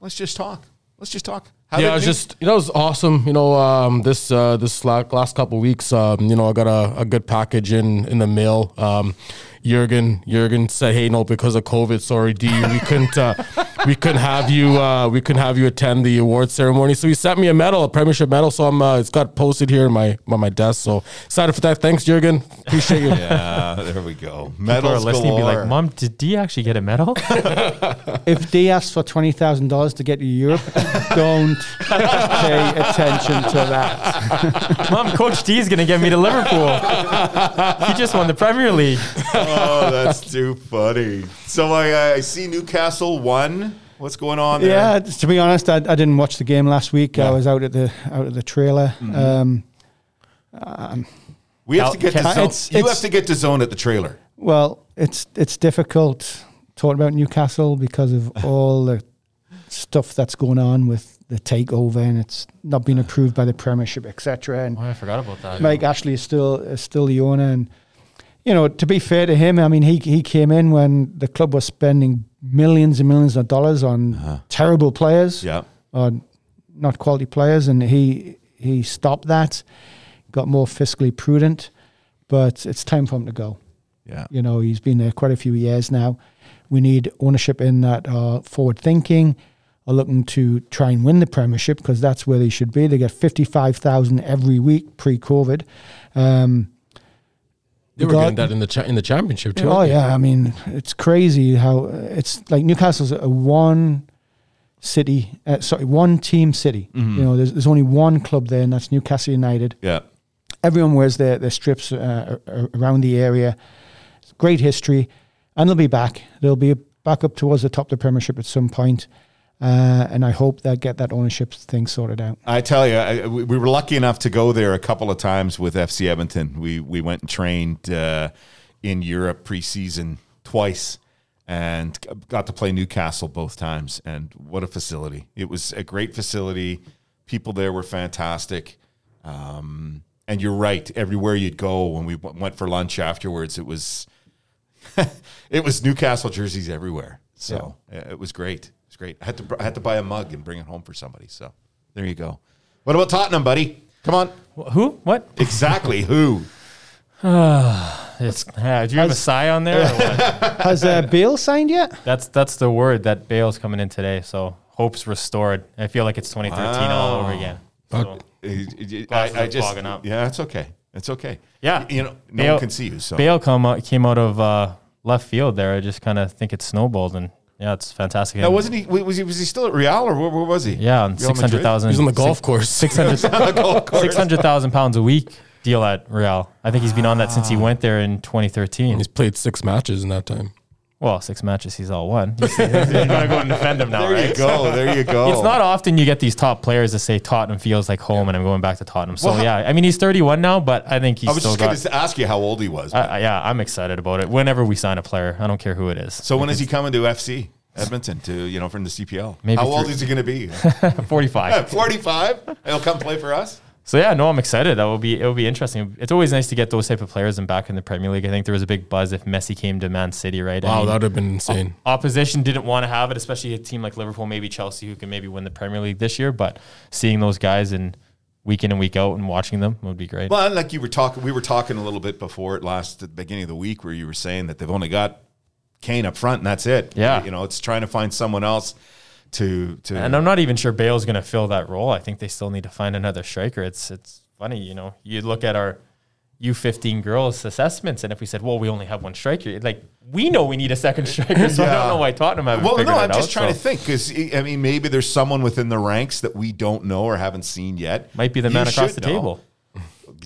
S1: Let's just talk. Let's just talk. How
S4: yeah,
S1: did
S4: it was
S1: you-
S4: just you know it was awesome. You know, um, this uh, this last couple of weeks, um, you know, I got a, a good package in in the mail. Um, Jurgen Jurgen said, "Hey, no, because of COVID, sorry, D, we couldn't uh, we couldn't have you uh, we couldn't have you attend the award ceremony." So he sent me a medal, a Premiership medal. So I'm uh, it's got posted here in my on my desk. So excited for that. Thanks, Jurgen. Appreciate you. <laughs>
S1: yeah, there we go.
S3: People
S1: Medals
S3: are listening, be
S1: galore.
S3: like, "Mom, did D actually get a medal?" <laughs>
S5: If D asks for twenty thousand dollars to get to Europe, don't pay attention to that.
S3: Mom, Coach D is gonna get me to Liverpool. he just won the Premier League. <laughs>
S1: oh, that's too funny. So I, I see Newcastle won. What's going on there?
S5: Yeah, to be honest, I, I didn't watch the game last week.
S1: Yeah.
S5: I was out at the out at the trailer. Um,
S1: we have to get to zone.
S5: it's-
S1: you
S5: it's-
S1: have to get to zone at the trailer.
S5: well, it's it's difficult talking about Newcastle because of <laughs> all the stuff that's going on with the takeover and it's not been approved by the Premiership, etc. And
S3: Oh, I forgot about that.
S5: Mike Ashley is still is still the owner, and you know to be fair to him, I mean he he came in when the club was spending millions and millions of dollars on terrible players,
S1: Yeah.
S5: or not quality players, and he he stopped that, got more fiscally prudent, but it's time for him to go.
S1: Yeah.
S5: You know he's been there quite a few years now. We need ownership in that are forward thinking, are looking to try and win the Premiership because that's where they should be. They get fifty five thousand every week pre COVID. Um,
S4: They were
S5: got-
S4: getting that in the cha- in the championship too.
S5: Oh yeah, I mean it's crazy how uh, it's like Newcastle's a one city, uh, sorry, one team city. You know, there's, there's only one club there, and that's Newcastle United.
S1: Yeah.
S5: Everyone wears their their strips uh, around the area. It's great history, and they'll be back. They'll be back up towards the top of the Premiership at some point. Uh, and I hope they get that ownership thing sorted out.
S1: I tell you, I, we, we were lucky enough to go there a couple of times with FC Edmonton. We we went and trained uh, in Europe preseason twice, and got to play Newcastle both times. And what a facility! It was a great facility. People there were fantastic. Um, and you're right. Everywhere you'd go when we w- went for lunch afterwards, it was <laughs> it was Newcastle jerseys everywhere. So uh, it was great. It was great. I had to I had to buy a mug and bring it home for somebody. So there you go. What about Tottenham, buddy? Come on.
S3: Wh- Who? What?
S1: Exactly who? <sighs>
S3: It's, yeah, do you have a sigh on there? Or what? <laughs>
S5: Has uh, Bale signed yet?
S3: That's that's the word that Bale's coming in today. So hopes restored. I feel like it's 2013 all over again. So, Glasses
S1: I, I just
S3: fogging up.
S1: yeah, it's okay. It's okay.
S3: Yeah.
S1: you know, no
S3: Bale-
S1: one can see you. So
S3: Bale come out, came out of uh, left field there. I just kind of think it snowballed, and yeah, it's fantastic.
S1: now, wasn't he? Was he? Was he still at Real or where, where was he?
S3: Yeah, on six hundred thousand.
S4: He's <laughs> on the golf course.
S3: 600 600,000 pounds a week deal at Real. I think he's been on that since he went there in 2013.
S4: He's played six matches in that time.
S3: Well, six matches he's all won. He's, he's gonna go and defend him now,
S1: There
S3: right?
S1: you go. There you go.
S3: It's not often you get these top players that say Tottenham feels like home, and I'm going back to Tottenham. So
S1: Well,
S3: yeah, I mean he's 31 now, but I think he's
S1: I was
S3: still
S1: just
S3: got.
S1: going to ask you how old he was.
S3: I- I- yeah, I'm excited about it. Whenever we sign a player, I don't care who it is.
S1: so when is he coming to FC Edmonton to you know from the CPL?
S3: Maybe
S1: how old
S3: through-
S1: is he going to be? <laughs>
S3: 45. <laughs>
S1: Forty-five. He'll come play for us.
S3: So yeah, no, I'm excited. That will be it will be interesting. It's always nice to get those type of players and back in the Premier League. I think there was a big buzz if Messi came to Man City, right? I
S4: Wow,
S3: mean,
S4: that would have been insane.
S3: opposition didn't want to have it, especially a team like Liverpool, maybe Chelsea, who can maybe win the Premier League this year. But seeing those guys and week in and week out and watching them would be great.
S1: Well, like you were talking, we were talking a little bit before it last at the beginning of the week where you were saying that they've only got Kane up front and that's it.
S3: Yeah.
S1: you know, it's trying to find someone else to to.
S3: and I'm not even sure Bale's going to fill that role. I think they still need to find another striker. It's it's funny, you know. You look at our U15 girls assessments, and if we said, "Well, we only have one striker," like we know we need a second <laughs> striker, so I don't know why Tottenham haven't.
S1: well, no, I'm just
S3: out,
S1: trying
S3: so
S1: to think because I mean maybe there's someone within the ranks that we don't know or haven't seen yet.
S3: Might be the
S1: You
S3: man across the
S1: know.
S3: table.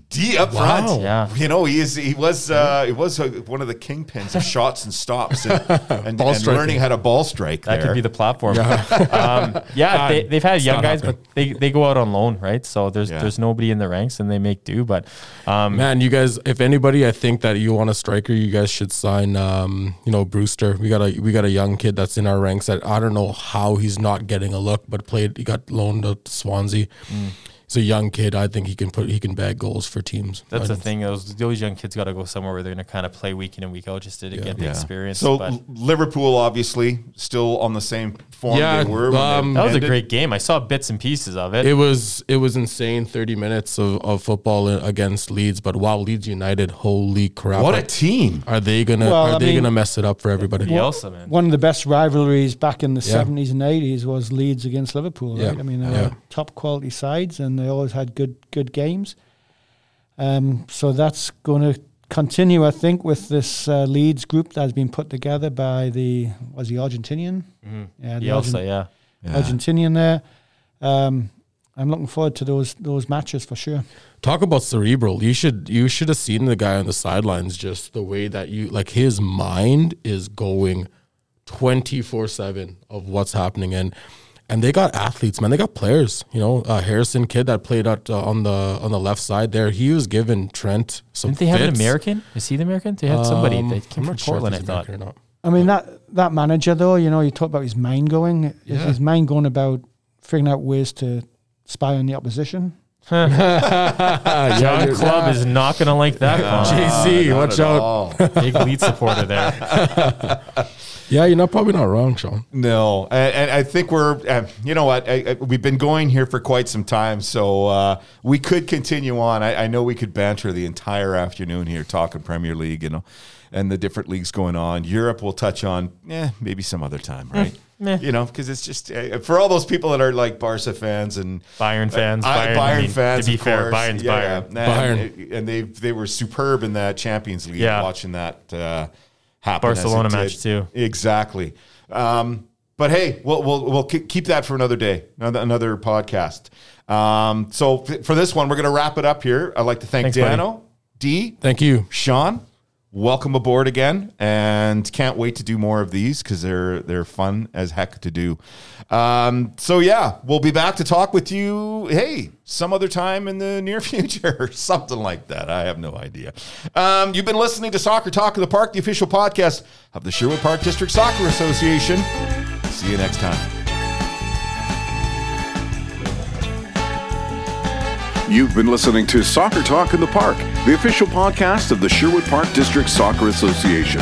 S1: D up front.
S3: Yeah.
S1: You know, he is he was uh, he was uh, one of the kingpins of shots and stops and, <laughs> and, and learning how to ball strike.
S3: That
S1: there.
S3: could be the platform. <laughs> um, yeah, they, they've had young guys,
S4: happening.
S3: but they, they go out on loan, right? So there's
S1: Yeah.
S3: there's nobody in the ranks, and they make do. But um,
S4: Man, you guys, if anybody, I think that you want a striker, you guys should sign, um, you know, Brewster. We got a we got a young kid that's in our ranks that I don't know how he's not getting a look, but played. He got loaned to Swansea.
S3: Mm.
S4: He's a young kid. I think he can put he can bag goals for teams.
S3: that's
S4: I
S3: the thing. Those those young kids got to go somewhere where they're going to kind of play week in and week out just to get the
S1: Yeah.
S3: experience.
S1: So
S3: but
S1: Liverpool obviously still on the same form
S4: Yeah,
S1: they were. when they
S4: um,
S3: that was a great game. I saw bits and pieces of it.
S4: It was it was insane. Thirty minutes of, of football against Leeds, but wow, Leeds United, holy crap!
S1: What a team!
S4: are they gonna
S5: Well,
S4: are
S5: I
S4: they
S5: mean-
S4: gonna mess it up for everybody?
S3: Bielsa, man.
S5: One of the best rivalries back in the
S4: Yeah.
S5: 70s and 80s was Leeds against Liverpool,
S4: Yeah.
S5: right? I mean, they
S4: Yeah.
S5: were top quality sides and they always had good good games. Um, so that's going to continue, I think, with this uh, Leeds group that has been put together by the, was he Argentinian? Yeah, the
S3: Bielsa,
S5: Argent-
S3: yeah.
S5: Argentinian there. Um, I'm looking forward to those those matches for sure.
S4: Talk about cerebral. You should you should have seen the guy on the sidelines. Just the way that you like his mind is going twenty four seven of what's happening and and they got athletes, man. They got players. You know, uh, Harrison kid that played out uh, on the on the left side there. He was given Trent some.
S3: Didn't they have an. American? Is he the American? They had somebody
S4: Um,
S3: that came
S4: I'm
S3: from
S4: not sure
S3: Portland. I
S4: he's
S3: thought.
S4: Or not.
S5: I mean that that manager though, you know, you talk about his mind going. Is
S4: Yeah.
S5: his mind going about figuring out ways to spy on the opposition?
S3: John
S4: you're-
S3: Club is not going to like that. Colin.
S4: JC,
S1: Not
S4: watch
S1: at
S4: out.
S1: all.
S3: Big lead supporter there. <laughs>
S4: Yeah, you're not probably not wrong, Sean.
S1: No, and, and I think we're, uh, you know what, I, I, we've been going here for quite some time, so uh, we could continue on. I, I know we could banter the entire afternoon here talking Premier League, you know, and the different leagues going on. Europe we'll touch on, eh, maybe some other time, right?
S3: Meh.
S1: You know, because it's just uh, for all those people that are like Barca fans and
S3: Bayern fans.
S1: I-
S3: Bayern,
S1: Bayern
S3: I mean,
S1: fans.
S3: To be
S1: of
S3: fair,
S1: course.
S3: Bayern's
S1: Yeah,
S3: Bayern.
S1: yeah. And,
S4: Bayern.
S1: and they they were superb in that Champions League.
S3: Yeah.
S1: watching that uh, happen.
S3: Barcelona match, too.
S1: Exactly. Um, but hey, we'll we'll we'll keep that for another day, another, another podcast. Um, so f- for this one, we're going to wrap it up here. I'd like to thank
S3: Thanks, buddy.
S1: Dano, D,
S4: Thank you.
S1: Sean. Welcome aboard again, and can't wait to do more of these because they're they're fun as heck to do. Um, so yeah, we'll be back to talk with you. Hey, some other time in the <laughs> near future, something like that. I have no idea. Um, you've been listening to Soccer Talk of the Park, the official podcast of the Sherwood Park District Soccer Association. See you next time.
S2: You've been listening to Soccer Talk in the Park, the official podcast of the Sherwood Park District Soccer Association.